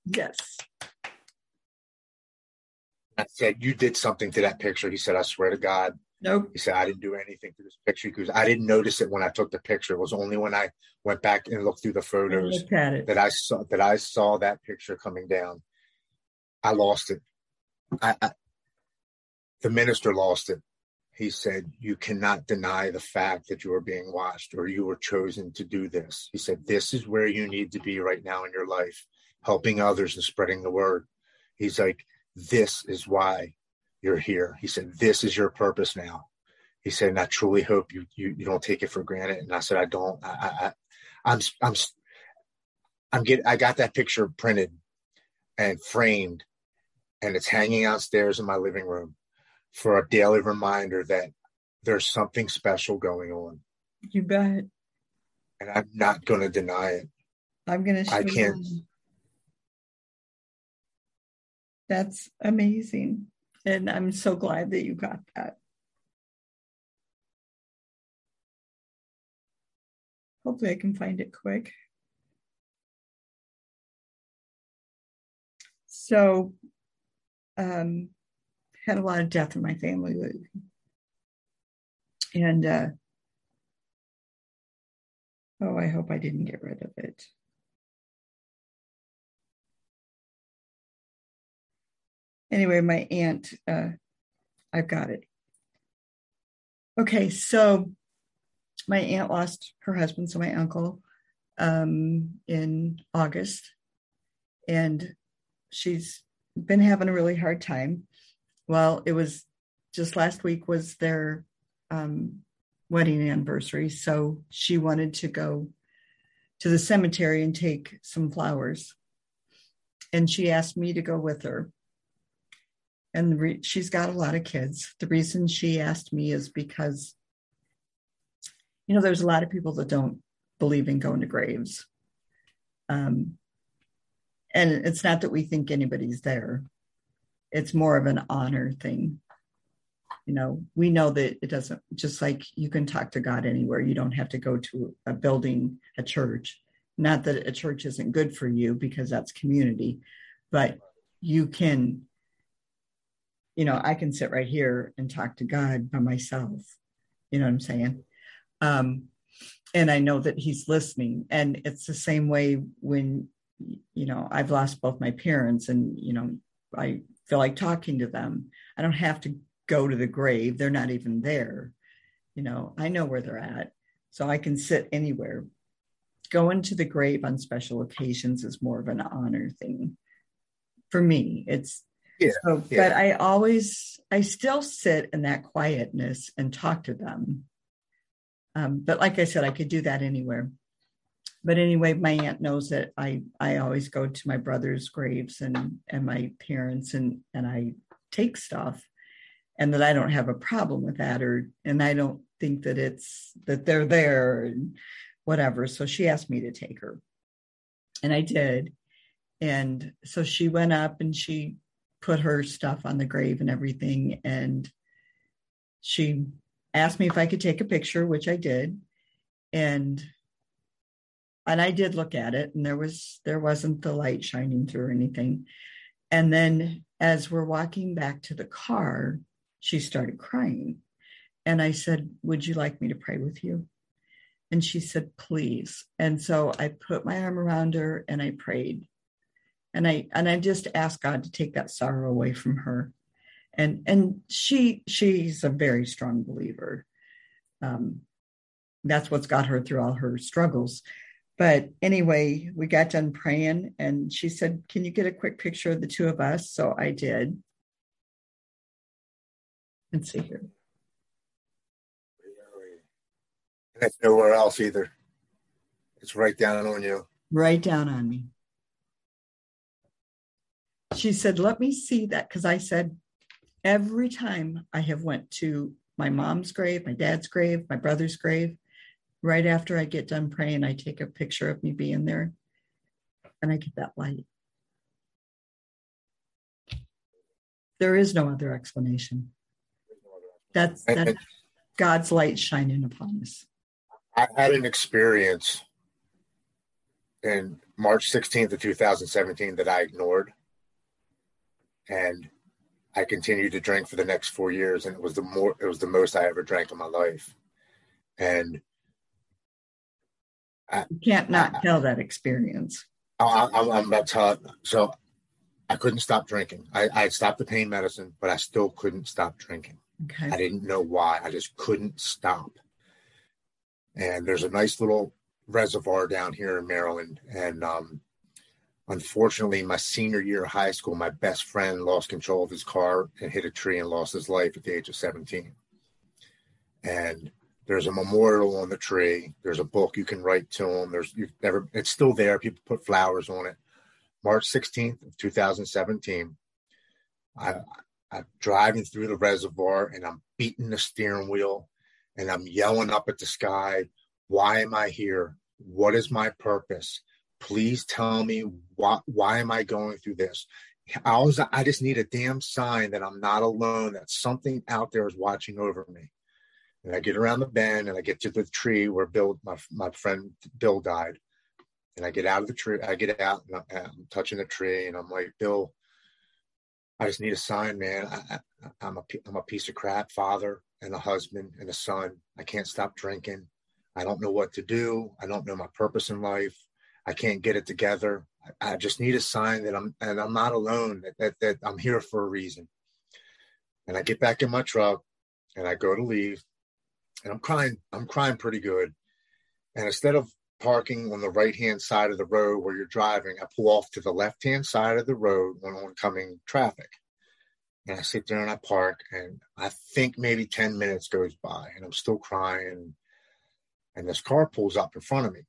Yes. I said, You did something to that picture. He said, I swear to God. Nope. He said, I didn't do anything to this picture because I didn't notice it when I took the picture. It was only when I went back and looked through the photos that I saw that I saw that picture coming down. I lost it. I, I the minister lost it. He said, You cannot deny the fact that you are being watched or you were chosen to do this. He said, This is where you need to be right now in your life helping others and spreading the word. He's like, this is why you're here. He said, this is your purpose now. He said, and I truly hope you, you, you don't take it for granted. And I said, I don't, I, I, I'm, I'm, I'm getting, I got that picture printed. and framed, and it's hanging outstairs in my living room for a daily reminder that there's something special going on. You bet. And I'm not going to deny it. I'm going to I can't. You. That's amazing. And I'm so glad that you got that. Hopefully, I can find it quick. So, um, had a lot of death in my family, and uh, oh, I hope I didn't get rid of it. Anyway, my aunt, uh, I've got it. Okay, so my aunt lost her husband, so my uncle, um, in August, and she's been having a really hard time. Well, it was just last week was their um, wedding anniversary, so she wanted to go to the cemetery and take some flowers, and she asked me to go with her. And re- she's got a lot of kids. The reason she asked me is because you know, there's a lot of people that don't believe in going to graves. Um, and it's not that we think anybody's there, it's more of an honor thing. You know, we know that it doesn't, just like you can talk to God anywhere, you don't have to go to a building, a church. Not that a church isn't good for you because that's community, but you can, you know, I can sit right here and talk to God by myself. You know what I'm saying? Um, and I know that he's listening. And it's the same way when, you know, I've lost both my parents and, you know, I feel like talking to them. I don't have to go to the grave. They're not even there. You know, I know where they're at. So I can sit anywhere. Going to the grave on special occasions is more of an honor thing. For me, it's yeah, so, yeah. but I always, I still sit in that quietness and talk to them um, but like I said, I could do that anywhere. But anyway, my aunt knows that I I always go to my brother's graves and and my parents and and I take stuff, and that I don't have a problem with that, or and I don't think that it's that they're there and whatever. So she asked me to take her, and I did, and so she went up and she put her stuff on the grave and everything, and she asked me if I could take a picture, which I did. And and I did look at it and there was there wasn't the light shining through or anything. And then as we're walking back to the car, she started crying. And I said, "Would you like me to pray with you?" And she said, "Please." And so I put my arm around her and I prayed. And I and I just asked God to take that sorrow away from her. And and she she's a very strong believer. Um, that's what's got her through all her struggles. But anyway we got done praying and she said can you get a quick picture of the two of us? So i did. Let's see here. It's nowhere else either. It's right down on you. Right down on me she said let me see that because i said every time I have went to my mom's grave, my dad's grave, my brother's grave, right after I get done praying, I take a picture of me being there and I get that light. There is no other explanation. That's that's God's light shining upon us. I had an experience in March 16th of 2017 that I ignored. And I continued to drink for the next four years, and it was the more it was the most I ever drank in my life. And I, you can't not I, tell that experience. I, am about to tell. So I couldn't stop drinking. I, I stopped the pain medicine, but I still couldn't stop drinking. Okay. I didn't know why. I just couldn't stop. And there's a nice little reservoir down here in Maryland, and um, Unfortunately, my senior year of high school, my best friend lost control of his car and hit a tree and lost his life at the age of 17. And there's a memorial on the tree. There's a book you can write to him. There's you've never it's still there. People put flowers on it. March 16th of 2017. I, I'm driving through the reservoir and I'm beating the steering wheel and I'm yelling up at the sky, why am I here? What is my purpose? Please tell me why, why am I going through this? I was, I just need a damn sign that I'm not alone, that something out there is watching over me. And I get around the bend and I get to the tree where Bill, my, my friend Bill died. And I get out of the tree, I get out and I'm touching the tree and I'm like, Bill, I just need a sign, man. I, am a, I'm a piece of crap father and a husband and a son. I can't stop drinking. I don't know what to do. I don't know my purpose in life. I can't get it together. I, just need a sign that I'm and I'm not alone. That, that that I'm here for a reason. And I get back in my truck and I go to leave, and I'm crying. I'm crying pretty good. And instead of parking on the right hand side of the road where you're driving, I pull off to the left hand side of the road when oncoming traffic. And I sit there and I park, and I think maybe 10 minutes goes by, and I'm still crying. And this car pulls up in front of me,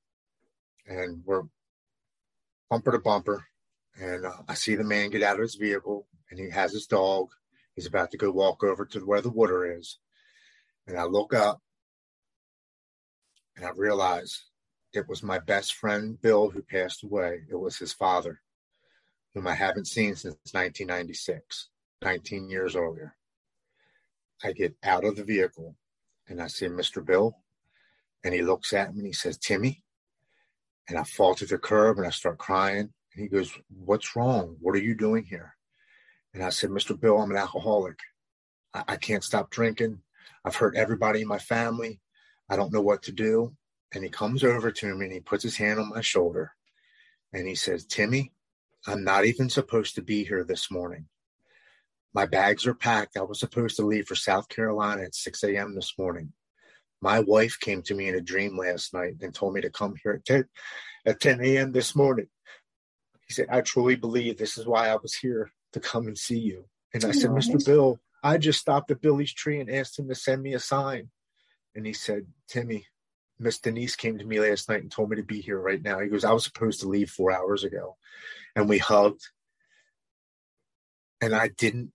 and we're bumper to bumper. And uh, I see the man get out of his vehicle, and he has his dog. He's about to go walk over to where the water is. And I look up, and I realize it was my best friend, Bill, who passed away. It was his father, whom I haven't seen since 1996, 19 years earlier. I get out of the vehicle and I see Mr. Bill, and he looks at me and he says, Timmy. And I fall to the curb and I start crying. And he goes, What's wrong? What are you doing here? And I said, Mr. Bill, I'm an alcoholic. I, I can't stop drinking. I've hurt everybody in my family. I don't know what to do and he comes over to me and he puts his hand on my shoulder and he says, Timmy, I'm not even supposed to be here this morning. My bags are packed. I was supposed to leave for South Carolina at 6 a.m. this morning. My wife came to me in a dream last night and told me to come here at 10, at 10 a.m. this morning. He said, I truly believe this is why I was here to come and see you. And I said, Mr. Bill, I just stopped at Billy's tree and asked him to send me a sign. And he said, Timmy, Miss Denise came to me last night and told me to be here right now. He goes, I was supposed to leave four hours ago. And we hugged. And I didn't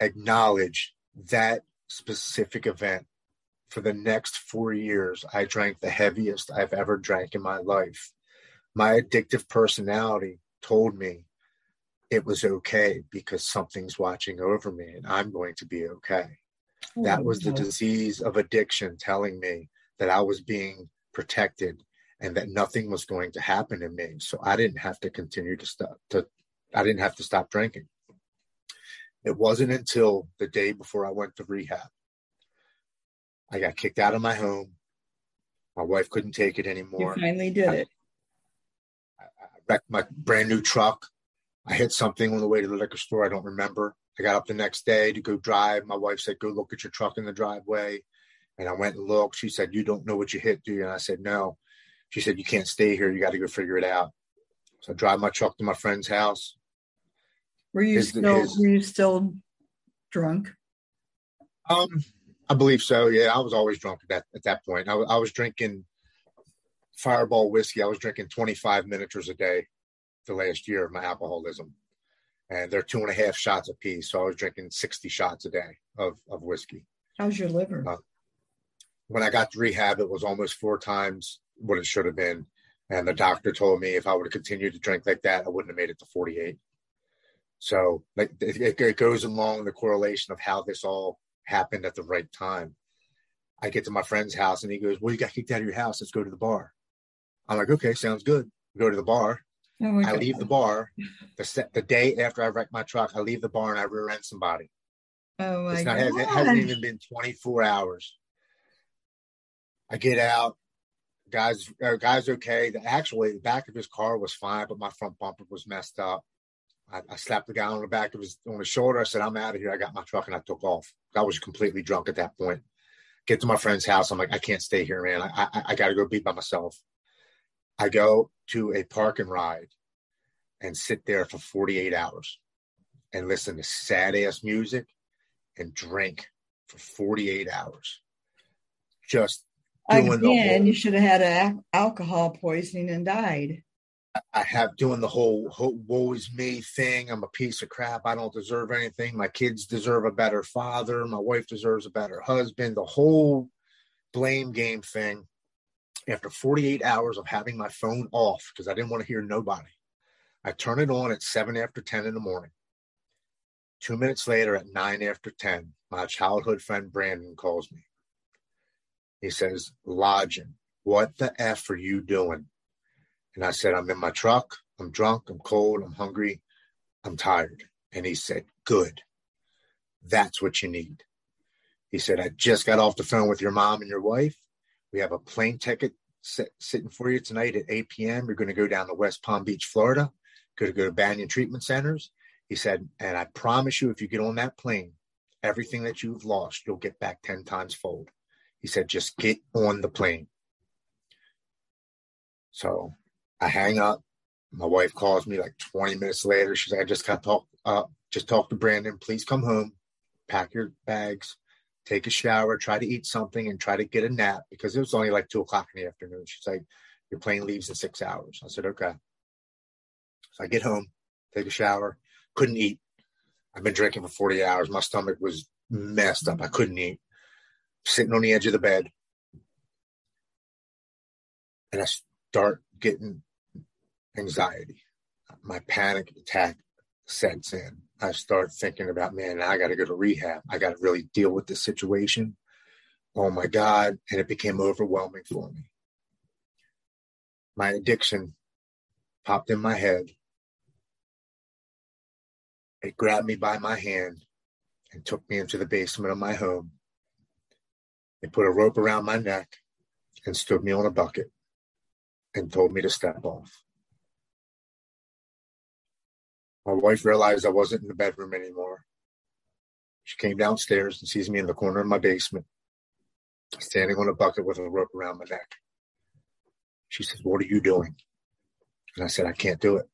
acknowledge that specific event. For the next four years, I drank the heaviest I've ever drank in my life. My addictive personality told me it was okay because something's watching over me and I'm going to be okay. Oh, that was the disease of addiction telling me that I was being protected and that nothing was going to happen to me. So I didn't have to continue to stop to I didn't have to stop drinking. It wasn't until the day before I went to rehab. I got kicked out of my home. My wife couldn't take it anymore. You finally did I, it. I, I wrecked my brand new truck. I hit something on the way to the liquor store. I don't remember. I got up the next day to go drive. My wife said, Go look at your truck in the driveway. And I went and looked. She said, You don't know what you hit, do you? And I said, No. She said, You can't stay here. You got to go figure it out. So I drive my truck to my friend's house. Were you his, still his, were you still drunk? Um, I believe so. Yeah, I was always drunk at that at that point. I, I was drinking Fireball whiskey. I was drinking 25 miniatures a day the last year of my alcoholism, and they're two and a half shots a piece. So I was drinking 60 shots a day of of whiskey. How's your liver? Uh, when I got to rehab, it was almost four times what it should have been. And the doctor told me if I would have continued to drink like that, I wouldn't have made it to 48. So like it, it goes along the correlation of how this all happened at the right time. I get to my friend's house and he goes, Well, you got kicked out of your house. Let's go to the bar. I'm like, Okay, sounds good. We go to the bar. Oh I leave the bar. The, set, the day after I wreck my truck, I leave the bar and I rear end somebody. Oh my God. It hasn't even been 24 hours. I get out. Guys, uh, guys, okay. The, actually, the back of his car was fine, but my front bumper was messed up. I, I, slapped the guy on the back of his on his shoulder. I said, "I'm out of here." I got my truck and I took off. I was completely drunk at that point. Get to my friend's house. I'm like, I can't stay here, man. I I, I got to go be by myself. I go to a park and ride and sit there for 48 hours and listen to sad ass music and drink for 48 hours. Just doing Again, you should have had a, alcohol poisoning and died. I have doing the whole, woe is me thing. I'm a piece of crap. I don't deserve anything. My kids deserve a better father. My wife deserves a better husband. The whole blame game thing. After 48 hours of having my phone off because I didn't want to hear nobody, I turn it on at seven after 10 in the morning. Two minutes later, at nine after 10, my childhood friend Brandon calls me. He says, Lodging, what the F are you doing? And I said, I'm in my truck. I'm drunk. I'm cold. I'm hungry. I'm tired. And he said, Good. That's what you need. He said, I just got off the phone with your mom and your wife. We have a plane ticket sit, sitting for you tonight at 8 p.m. You're going to go down to West Palm Beach, Florida. Going to go to Banyan Treatment Centers. He said, and I promise you, if you get on that plane, everything that you've lost, you'll get back 10 times fold. He said, just get on the plane. So I hang up. My wife calls me like 20 minutes later. She's like, I just got talk uh, just talk to Brandon. Please come home, pack your bags, take a shower, try to eat something, and try to get a nap because it was only like two o'clock in the afternoon. She's like, Your plane leaves in six hours. I said, Okay. So I get home, take a shower, couldn't eat. I've been drinking for 40 hours. My stomach was messed up. I couldn't eat. Sitting on the edge of the bed. And I start getting anxiety. My panic attack sets in. I start thinking about, man, I got to go to rehab. I got to really deal with this situation. Oh my God. And it became overwhelming for me. My addiction popped in my head. It grabbed me by my hand and took me into the basement of my home. They put a rope around my neck and stood me on a bucket and told me to step off. My wife realized I wasn't in the bedroom anymore. She came downstairs and sees me in the corner of my basement, standing on a bucket with a rope around my neck. She said, What are you doing? And I said, I can't do it.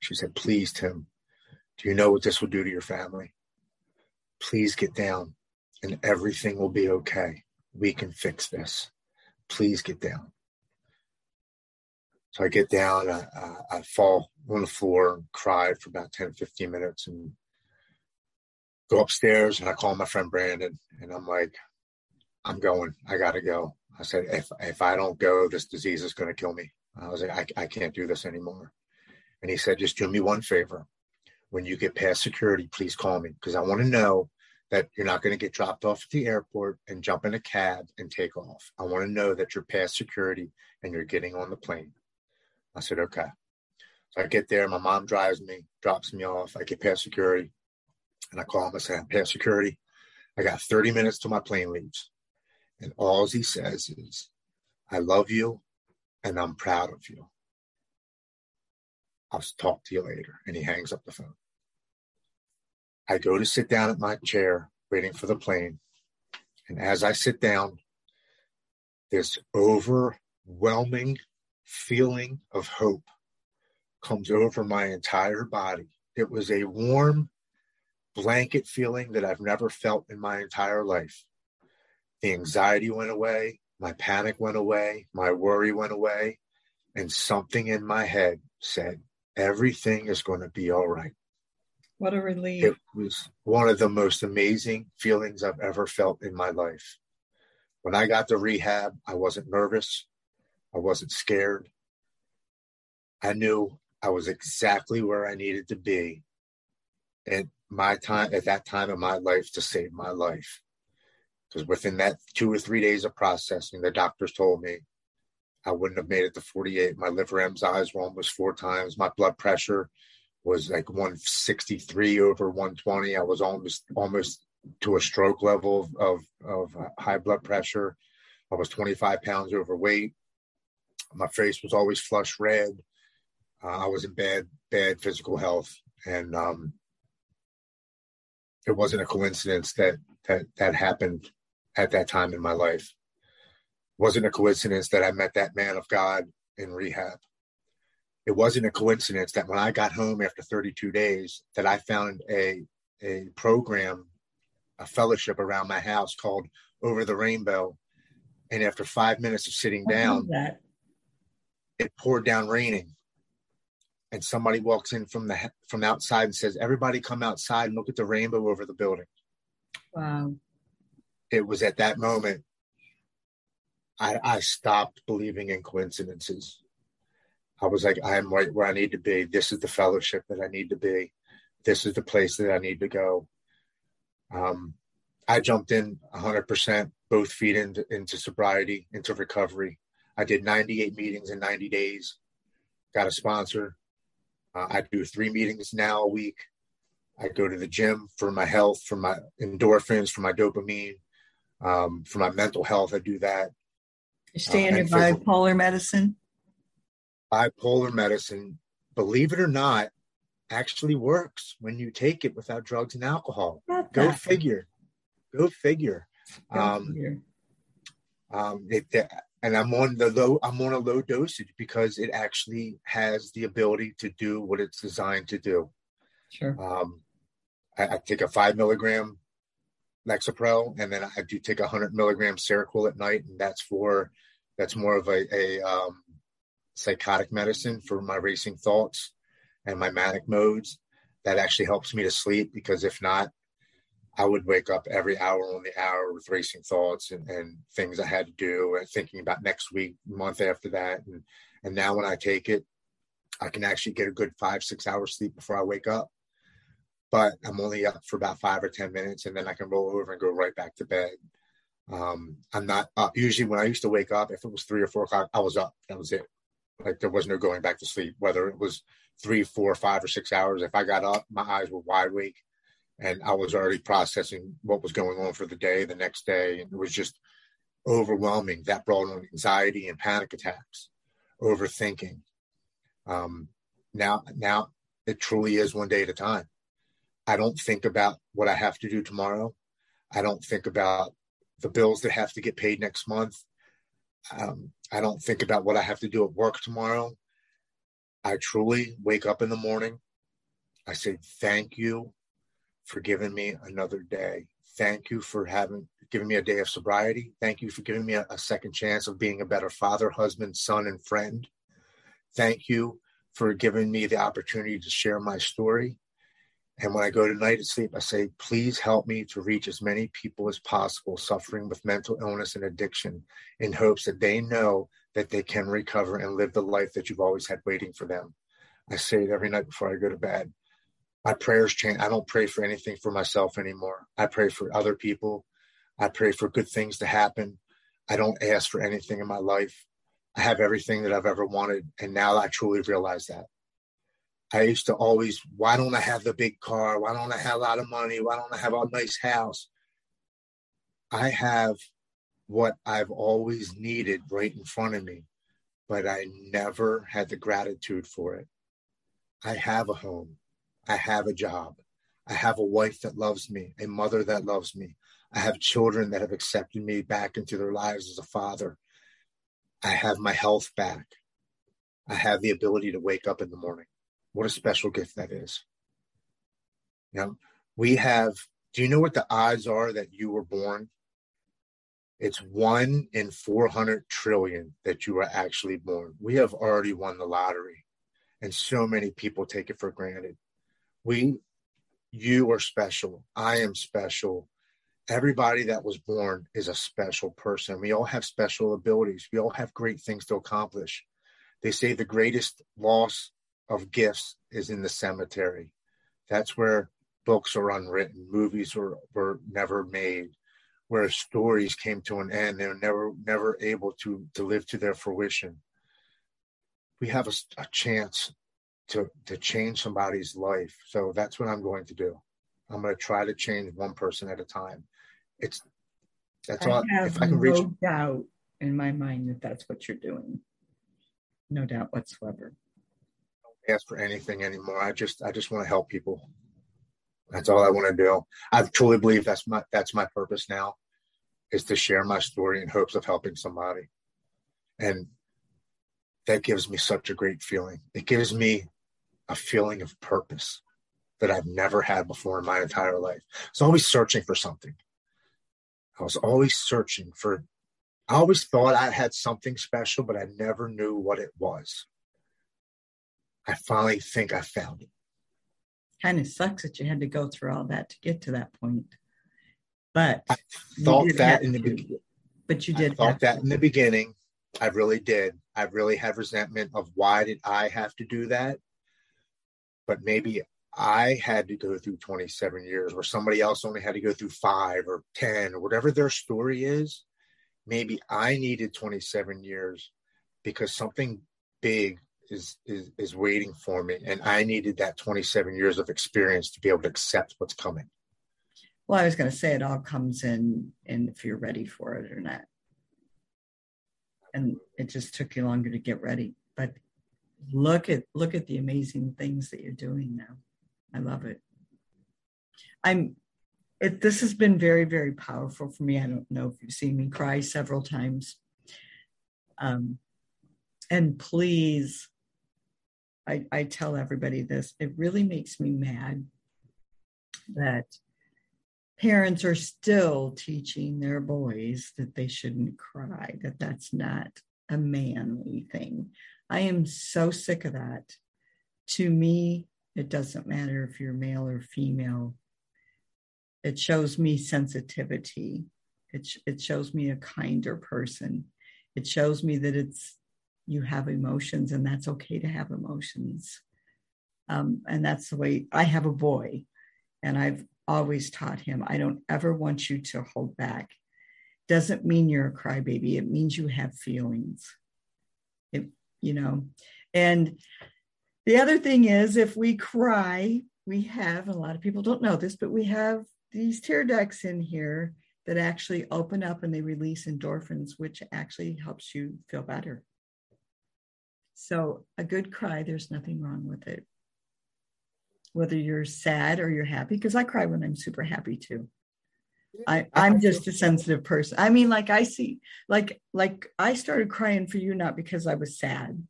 She said, Please, Tim, do you know what this will do to your family? Please get down and everything will be okay. We can fix this. Please get down. So I get down, I, I, fall on the floor and cry for about 10, 15 minutes and go upstairs and I call my friend Brandon and I'm like, I'm going, I gotta go. I said, if, if I don't go, this disease is going to kill me. I was like, I, I can't do this anymore. And he said, just do me one favor. When you get past security, please call me because I want to know that you're not going to get dropped off at the airport and jump in a cab and take off. I want to know that you're past security and you're getting on the plane. I said, okay. So I get there. My mom drives me, drops me off. I get past security and I call him. I say, I'm past security. I got 30 minutes till my plane leaves. And all he says is, I love you and I'm proud of you. I'll talk to you later. And he hangs up the phone. I go to sit down at my chair, waiting for the plane. And as I sit down, this overwhelming feeling of hope comes over my entire body. It was a warm blanket feeling that I've never felt in my entire life. The anxiety went away, my panic went away, my worry went away, and something in my head said, Everything is going to be all right. What a relief. It was one of the most amazing feelings I've ever felt in my life. When I got to rehab, I wasn't nervous. I wasn't scared. I knew I was exactly where I needed to be at my time at that time of my life to save my life. Because within that two or three days of processing, the doctors told me I wouldn't have made it to 48. My liver enzymes were almost four times. My blood pressure was like 163 over 120. I was almost almost to a stroke level of, of, of high blood pressure. I was 25 pounds overweight. My face was always flush red. Uh, I was in bad, bad physical health, and um, it wasn't a coincidence that that that happened at that time in my life. It wasn't a coincidence that I met that man of God in rehab. It wasn't a coincidence that when I got home after 32 days, that I found a a program, a fellowship around my house called Over the Rainbow, and after five minutes of sitting down, it poured down raining. And somebody walks in from the from outside and says everybody come outside and look at the rainbow over the building. Wow. It was at that moment i i stopped believing in coincidences. I was like i'm right where i need to be. This is the fellowship that i need to be. This is the place that i need to go. Um i jumped in 100% both feet into, into sobriety into recovery i did 98 meetings in 90 days got a sponsor uh, I do three meetings now a week. I go to the gym for my health, for my endorphins, for my dopamine, um, for my mental health. I do that. You stay in uh, your bipolar medicine? Bipolar medicine, believe it or not, actually works when you take it without drugs and alcohol. Go figure. Go figure. Go um, figure. Um, it, and I'm on the low I'm on a low dosage because it actually has the ability to do what it's designed to do. Sure. Um, I, I, take a five milligram Lexapro, and then I do take a hundred milligram Seroquel at night, and that's for that's more of a, a um, psychotic medicine for my racing thoughts and my manic modes. That actually helps me to sleep because if not, I would wake up every hour on the hour with racing thoughts and, and things I had to do and thinking about next week, month after that. And, and now when I take it, I can actually get a good five, six hours sleep before I wake up. But I'm only up for about five or 10 minutes and then I can roll over and go right back to bed. Um, I'm not up. Usually when I used to wake up, if it was three or four o'clock, I was up. That was it. Like there was no going back to sleep, whether it was three, four, five, or six hours. If I got up, my eyes were wide awake and I was already processing what was going on for the day, the next day, and it was just overwhelming. That brought on anxiety and panic attacks, overthinking. Um, now, now it truly is one day at a time. I don't think about what I have to do tomorrow. I don't think about the bills that have to get paid next month. Um, I don't think about what I have to do at work tomorrow. I truly wake up in the morning. I say, thank you for giving me another day. Thank you for having given me a day of sobriety. Thank you for giving me a, a second chance of being a better father, husband, son, and friend. Thank you for giving me the opportunity to share my story. And when I go to night to sleep, I say, please help me to reach as many people as possible suffering with mental illness and addiction in hopes that they know that they can recover and live the life that you've always had waiting for them. I say it every night before I go to bed my prayers change. I don't pray for anything for myself anymore. I pray for other people. I pray for good things to happen. I don't ask for anything in my life. I have everything that I've ever wanted. And now I truly realize that. I used to always, why don't I have the big car? Why don't I have a lot of money? Why don't I have a nice house? I have what I've always needed right in front of me, but I never had the gratitude for it. I have a home. I have a job. I have a wife that loves me, a mother that loves me. I have children that have accepted me back into their lives as a father. I have my health back. I have the ability to wake up in the morning. What a special gift that is. You know, we have, do you know what the odds are that you were born? It's one in 400 trillion that you were actually born. We have already won the lottery, and so many people take it for granted we you are special. I am special. Everybody that was born is a special person. We all have special abilities. We all have great things to accomplish. They say the greatest loss of gifts is in the cemetery. That's where books are unwritten. Movies were, were never made. Where stories came to an end. They're never never able to to live to their fruition. We have a, a chance to to change somebody's life. So that's what I'm going to do. I'm going to try to change one person at a time. It's that's I all. If I can no reach, doubt in my mind that that's what you're doing. No doubt whatsoever. Don't ask for anything anymore. I just I just want to help people. That's all I want to do. I truly believe that's my that's my purpose now, is to share my story in hopes of helping somebody, and that gives me such a great feeling. It gives me a feeling of purpose that I've never had before in my entire life. I was always searching for something. I was always searching for I always thought I had something special, but I never knew what it was. I finally think I found it. Kind of sucks that you had to go through all that to get to that point. But I thought that in the beginning. But you did I thought that in the beginning. I really did. I really had resentment of why did I have to do that? But maybe I had to go through 27 years, or somebody else only had to go through five or 10, or whatever their story is. Maybe I needed 27 years because something big is, is, is waiting for me. And I needed that 27 years of experience to be able to accept what's coming. Well, I was going to say it all comes in, and if you're ready for it or not. And it just took you longer to get ready. But look at look at the amazing things that you're doing now. I love it. I'm it this has been very, very powerful for me. I don't know if you've seen me cry several times. Um and please I, I tell everybody this, it really makes me mad that parents are still teaching their boys that they shouldn't cry, that that's not a manly thing. I am so sick of that. To me, it doesn't matter if you're male or female. It shows me sensitivity. It, it shows me a kinder person. It shows me that it's you have emotions and that's okay to have emotions. Um, and that's the way I have a boy and I've always taught him I don't ever want you to hold back. Doesn't mean you're a crybaby. It means you have feelings. It, you know, and the other thing is, if we cry, we have, a lot of people don't know this, but we have these tear ducts in here that actually open up and they release endorphins, which actually helps you feel better. So, a good cry, there's nothing wrong with it. Whether you're sad or you're happy, because I cry when I'm super happy too. I, I'm just a sensitive person. I mean, like I see, like, like I started crying for you not because I was sad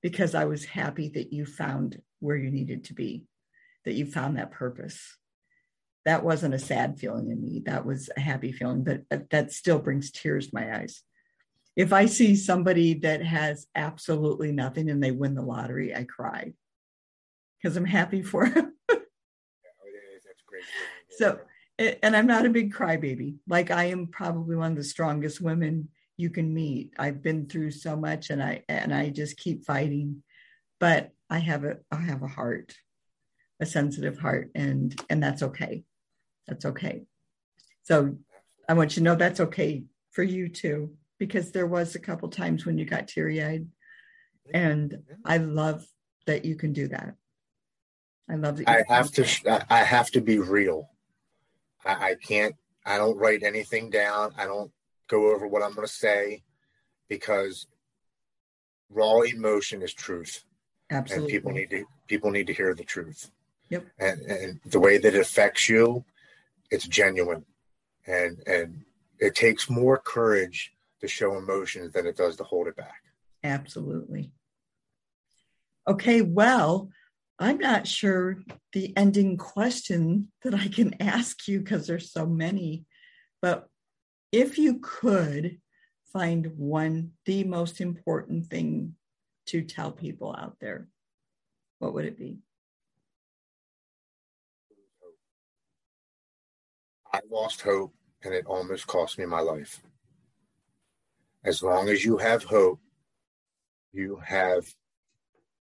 because I was happy that you found where you needed to be, that you found that purpose. That wasn't a sad feeling in me. That was a happy feeling, but uh, that still brings tears to my eyes. If I see somebody that has absolutely nothing and they win the lottery, I cry because I'm happy for them. yeah, So, and I'm not a big crybaby. Like I am probably one of the strongest women you can meet. I've been through so much and I and I just keep fighting. But I have a I have a heart, a sensitive heart, and and that's okay. That's okay. So I want you to know that's okay for you too, because there was a couple times when you got teary-eyed. And I love that you can do that. I love that. I have to. I have to be real. I, I can't. I don't write anything down. I don't go over what I'm going to say because raw emotion is truth. Absolutely. And people need to people need to hear the truth. Yep. And and the way that it affects you, it's genuine. And and it takes more courage to show emotions than it does to hold it back. Absolutely. Okay, well, I'm not sure the ending question that I can ask you because there's so many, but if you could find one, the most important thing to tell people out there, what would it be? I lost hope and it almost cost me my life. As long as you have hope, you have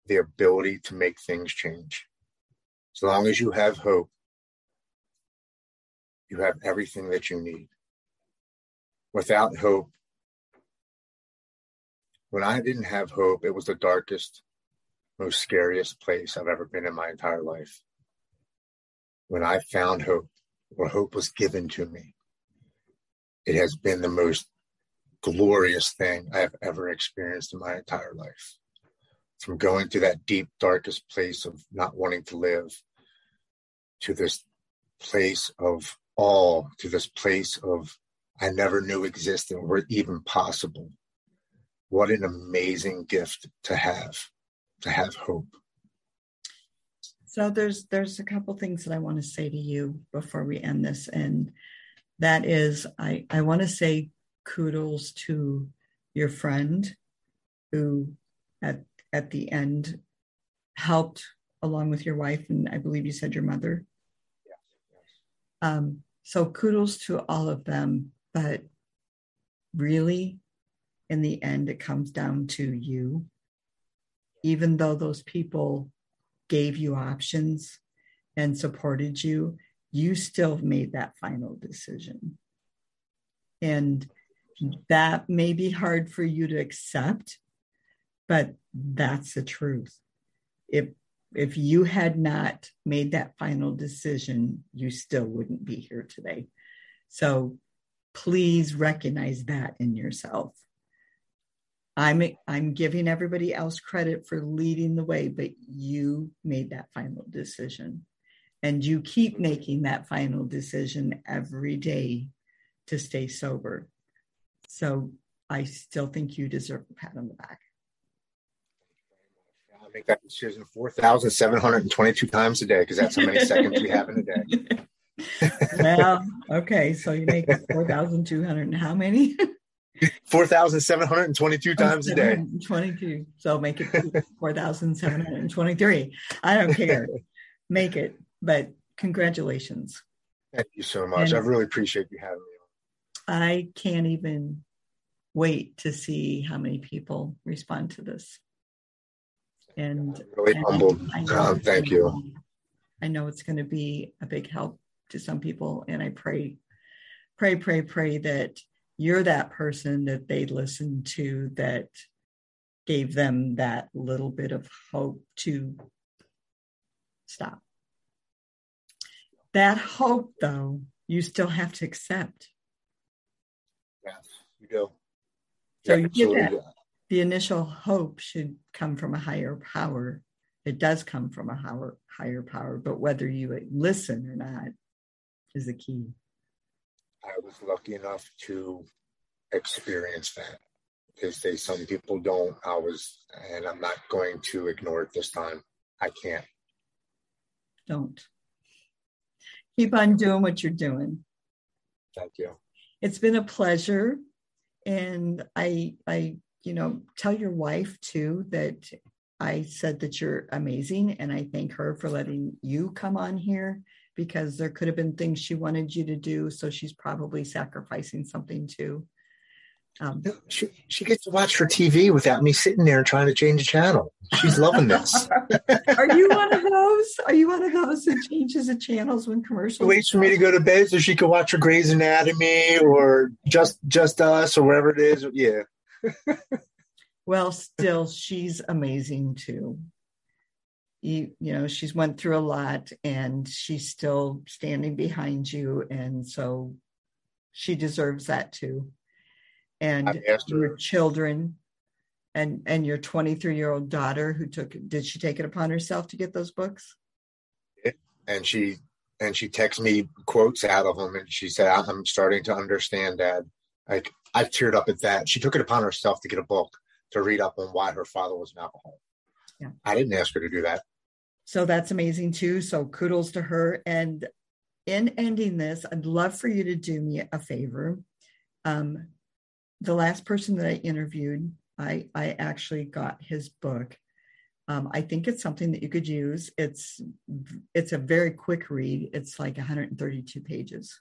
the ability to make things change. As long as you have hope, you have everything that you need without hope. When I didn't have hope, it was the darkest, most scariest place I've ever been in my entire life. When I found hope, or hope was given to me, it has been the most glorious thing I have ever experienced in my entire life. From going to that deep, darkest place of not wanting to live to this place of awe, to this place of I never knew existed or even possible. What an amazing gift to have, to have hope. So there's there's a couple things that I want to say to you before we end this, and that is I I want to say kudos to your friend who at at the end helped along with your wife and I believe you said your mother. Yes, yes. Um, so kudos to all of them, but really, in the end, it comes down to you. Even though those people gave you options and supported you, you still made that final decision. And that may be hard for you to accept, but that's the truth. If if you had not made that final decision, you still wouldn't be here today. So please recognize that in yourself. I'm I'm giving everybody else credit for leading the way, but you made that final decision. And you keep making that final decision every day to stay sober. So I still think you deserve a pat on the back. I make that decision 4,722 times a day because that's how many seconds we have in a day. well, okay. So you make 4,200 and how many? 4,722 times a day. 22. So make it 4,723. I don't care. Make it. But congratulations. Thank you so much. And I really appreciate you having me on. I can't even wait to see how many people respond to this. And, really and humbled. Oh, thank you. I know it's going to be a big help to some people. And I pray, pray, pray, pray that you're that person that they listened to that gave them that little bit of hope to stop. That hope, though, you still have to accept. Yes, you do. So yeah, you get that. The initial hope should come from a higher power. It does come from a higher, higher power, but whether you listen or not is the key. I was lucky enough to experience that. They say some people don't. I was, and I'm not going to ignore it this time. I can't. Don't keep on doing what you're doing. Thank you. It's been a pleasure. And I, I, you know, tell your wife too that I said that you're amazing. And I thank her for letting you come on here because there could have been things she wanted you to do. So she's probably sacrificing something too. Um, she, she gets to watch her TV without me sitting there trying to change the channel. She's loving this. Are you one of those? Are you one of those that changes the channels when commercials? Waits for me to go to bed so she can watch her Grey's Anatomy or just just us or wherever it is. Yeah. well, still, she's amazing too. You, you know, she's went through a lot and she's still standing behind you, and so she deserves that too. And your children and and your 23 year old daughter who took did she take it upon herself to get those books? And she and she texted me quotes out of them and she said i'm starting to understand dad like I've teared up at that. She took it upon herself to get a book to read up on why her father was an alcoholic. Yeah. I didn't ask her to do that. So that's amazing too. So kudos to her. And in ending this i'd love for you to do me a favor. Um, the last person that I interviewed, I, I actually got his book. Um, I think it's something that you could use. It's it's a very quick read. It's like 132 pages,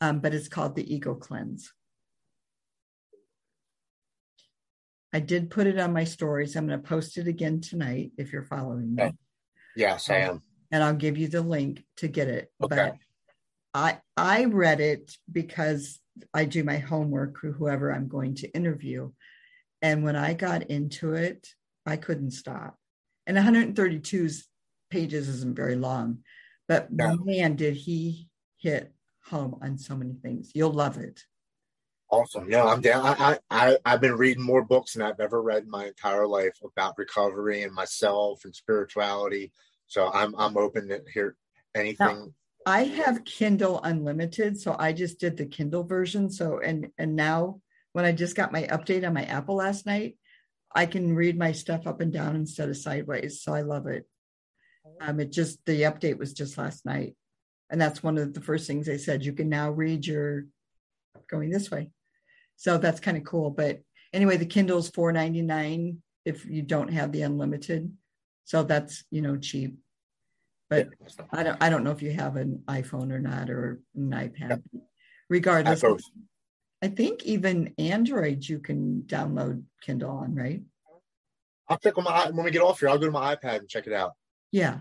um, but it's called The Ego Cleanse. I did put it on my stories. I'm going to post it again tonight if you're following me. Yes, I am. And I'll give you the link to get it. Okay. But I I read it because I do my homework for whoever I'm going to interview. And when I got into it, I couldn't stop. And 132 pages isn't very long, but no. man, did he hit home on so many things. You'll love it. Awesome. Yeah, I'm down. I, I, I've been reading more books than I've ever read in my entire life about recovery and myself and spirituality. So I'm, I'm open to hear anything. Now, I have Kindle Unlimited, so I just did the Kindle version. So and and now when I just got my update on my Apple last night, I can read my stuff up and down instead of sideways. So I love it. Um, it just the update was just last night, and that's one of the first things they said. You can now read your going this way. So that's kind of cool. But anyway, the Kindle's four ninety nine if you don't have the unlimited. So that's you know cheap. But Yeah, I don't I don't know if you have an iPhone or not or an iPad. Regardless, both. I think even Android you can download Kindle on, right? I'll check on my when we get off here. I'll go to my iPad and check it out. Yeah.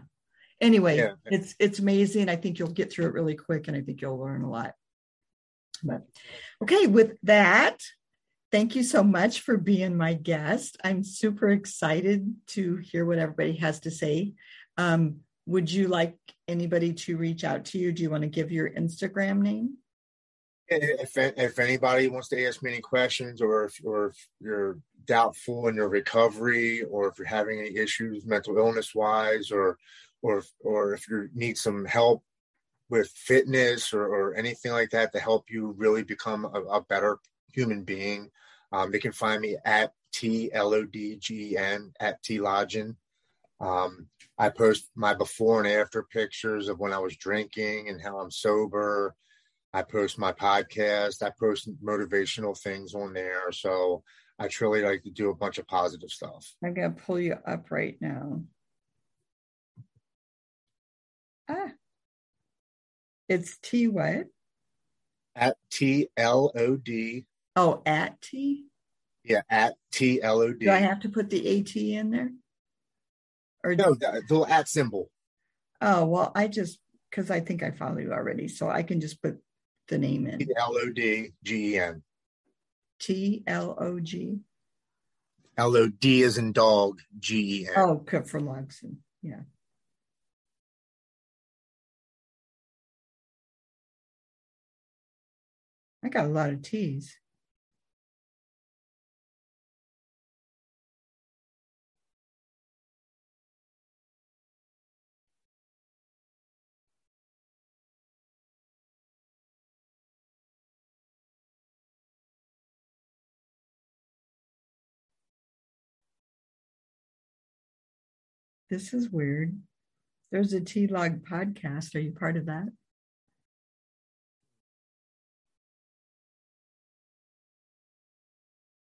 Anyway, Yeah. it's it's amazing. I think you'll get through it really quick, and I think you'll learn a lot. But okay, with that, thank you so much for being my guest. I'm super excited to hear what everybody has to say. Um, would you like anybody to reach out to you? Do you want to give your Instagram name? If if anybody wants to ask me any questions, or if or if you're doubtful in your recovery, or if you're having any issues mental illness wise, or or or if you need some help with fitness or, or anything like that to help you really become a, a better human being, um, they can find me at T L O D G N at T Lodgen. Um, I post my before and after pictures of when I was drinking and how I'm sober. I post my podcast. I post motivational things on there. So I truly like to do a bunch of positive stuff. I'm gonna pull you up right now. Ah, it's T what? At T L O D. Oh, at T. Yeah, at T L O D. Do I have to put the AT in there? Or No, the, the at symbol. oh well, I just because I think I follow you already, so I can just put the name in T L O D G E N. T L O G. L O D is in dog. G E N. Oh, for Logson. Yeah. I got a lot of T's. This is weird. There's a T Log podcast. Are you part of that?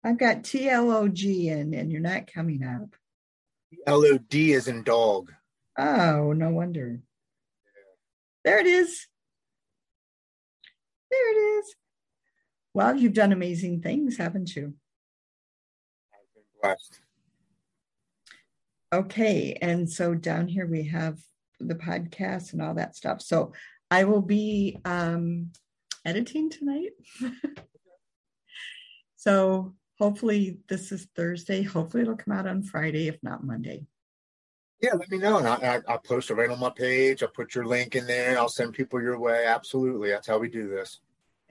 I've got TLOG in, and you're not coming up. L O D is in dog. Oh, no wonder. There it is. There it is. Well, you've done amazing things, haven't you? I've been blessed. Okay. And so down here we have the podcast and all that stuff. So I will be um, editing tonight. so hopefully this is Thursday. Hopefully it'll come out on Friday, if not Monday. Yeah, let me know, and I, I, I'll post it right on my page. I'll put your link in there. I'll send people your way. Absolutely, that's how we do this.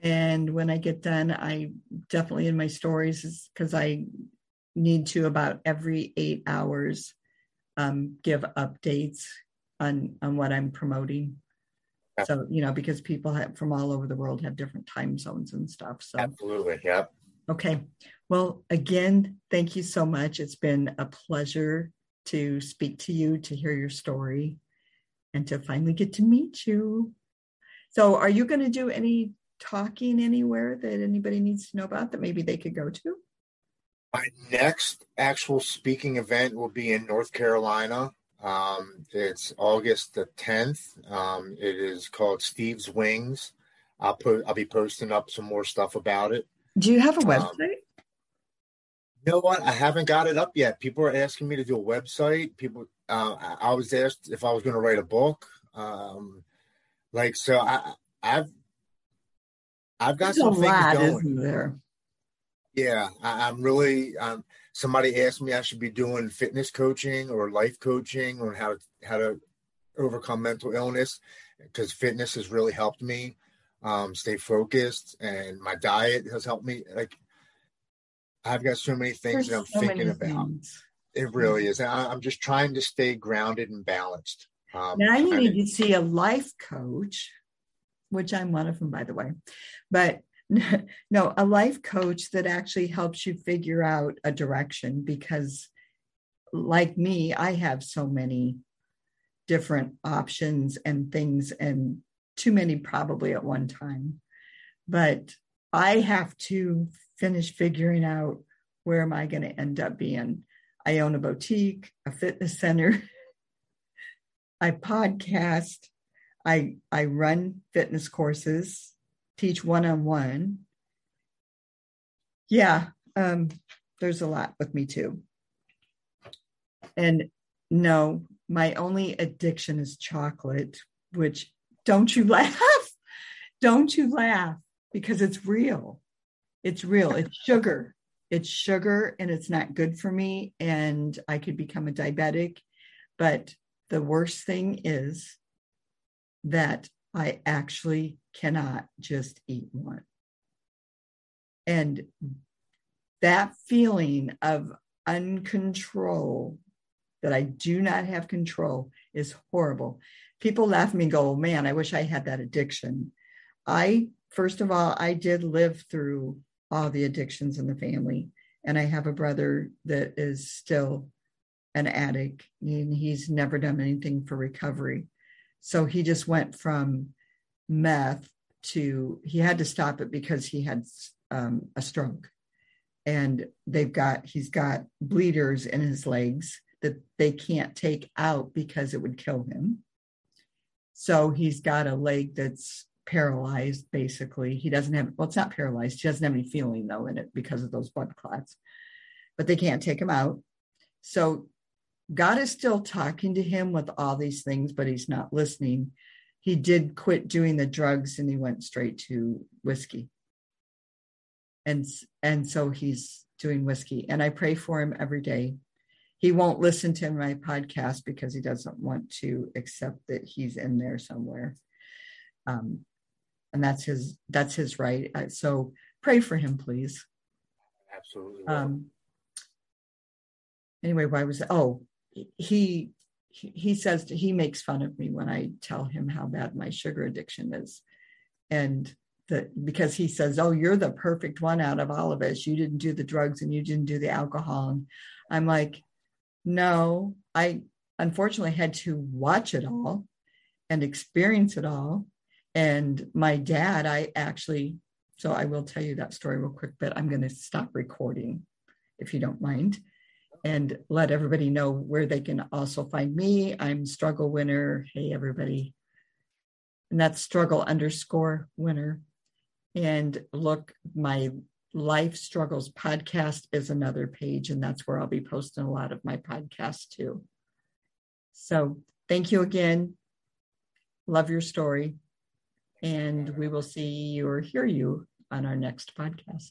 And when I get done, I definitely in my stories because I need to about every eight hours um, give updates on on what I'm promoting. Yeah. So you know, because people have, from all over the world have different time zones and stuff. So Absolutely, yep. okay, well, again, thank you so much. It's been a pleasure to speak to you, to hear your story, and to finally get to meet you. So, are you going to do any talking anywhere that anybody needs to know about that maybe they could go to? My next actual speaking event will be in North Carolina. Um, it's August the 10th. Um, it is called Steve's Wings. I'll put. I'll be posting up some more stuff about it. Do you have a Um, website? You know what? I haven't got it up yet. People are asking me to do a website. People, uh, I I was asked if I was going to write a book. Um, like so, I, I've, I've got There's some things lot, going. there? Yeah, I, I'm really. Um, somebody asked me I should be doing fitness coaching or life coaching on how to how to overcome mental illness because fitness has really helped me um, stay focused, and my diet has helped me. Like, I've got so many things There's that I'm so thinking about. things. It really is. I, I'm just trying to stay grounded and balanced. Um, Now you need to see a life coach, which I'm one of them, by the way. But no, a life coach that actually helps you figure out a direction because, like me, I have so many different options and things, and too many probably at one time. But I have to finish figuring out where am I going to end up being. I own a boutique, a fitness center. I podcast. I I run fitness courses, teach one on one. Yeah, um, there's a lot with me too. And no, my only addiction is chocolate, which don't you laugh? Don't you laugh because it's real. It's real. It's sugar. It's sugar and it's not good for me. And I could become a diabetic. But the worst thing is that I actually cannot just eat one. And that feeling of uncontrol that I do not have control is horrible. People laugh at me and go, oh, man, I wish I had that addiction. I, first of all, I did live through all the addictions in the family. And I have a brother that is still an addict and he's never done anything for recovery. So he just went from meth to, he had to stop it because he had um, a stroke. And they've got, he's got bleeders in his legs that they can't take out because it would kill him. So he's got a leg that's paralyzed, basically. He doesn't have, well, it's not paralyzed. He doesn't have any feeling, though, in it because of those blood clots, but they can't take him out. So God is still talking to him with all these things, but he's not listening. He did quit doing the drugs and he went straight to whiskey. And, and so he's doing whiskey. And I pray for him every day he won't listen to my podcast because he doesn't want to accept that he's in there somewhere um, and that's his that's his right so pray for him please absolutely um, anyway why was it? oh he he says he makes fun of me when i tell him how bad my sugar addiction is and the, because he says, "Oh, you're the perfect one out of all of us. You didn't do the drugs and you didn't do the alcohol." And I'm like, no, I unfortunately had to watch it all and experience it all. And my dad, I actually, so I will tell you that story real quick, but I'm going to stop recording if you don't mind and let everybody know where they can also find me. I'm struggle winner. Hey, everybody. And that's struggle underscore winner. And look, my Life Struggles podcast is another page, and that's where I'll be posting a lot of my podcasts too. So thank you again. Love your story. And we will see you or hear you on our next podcast.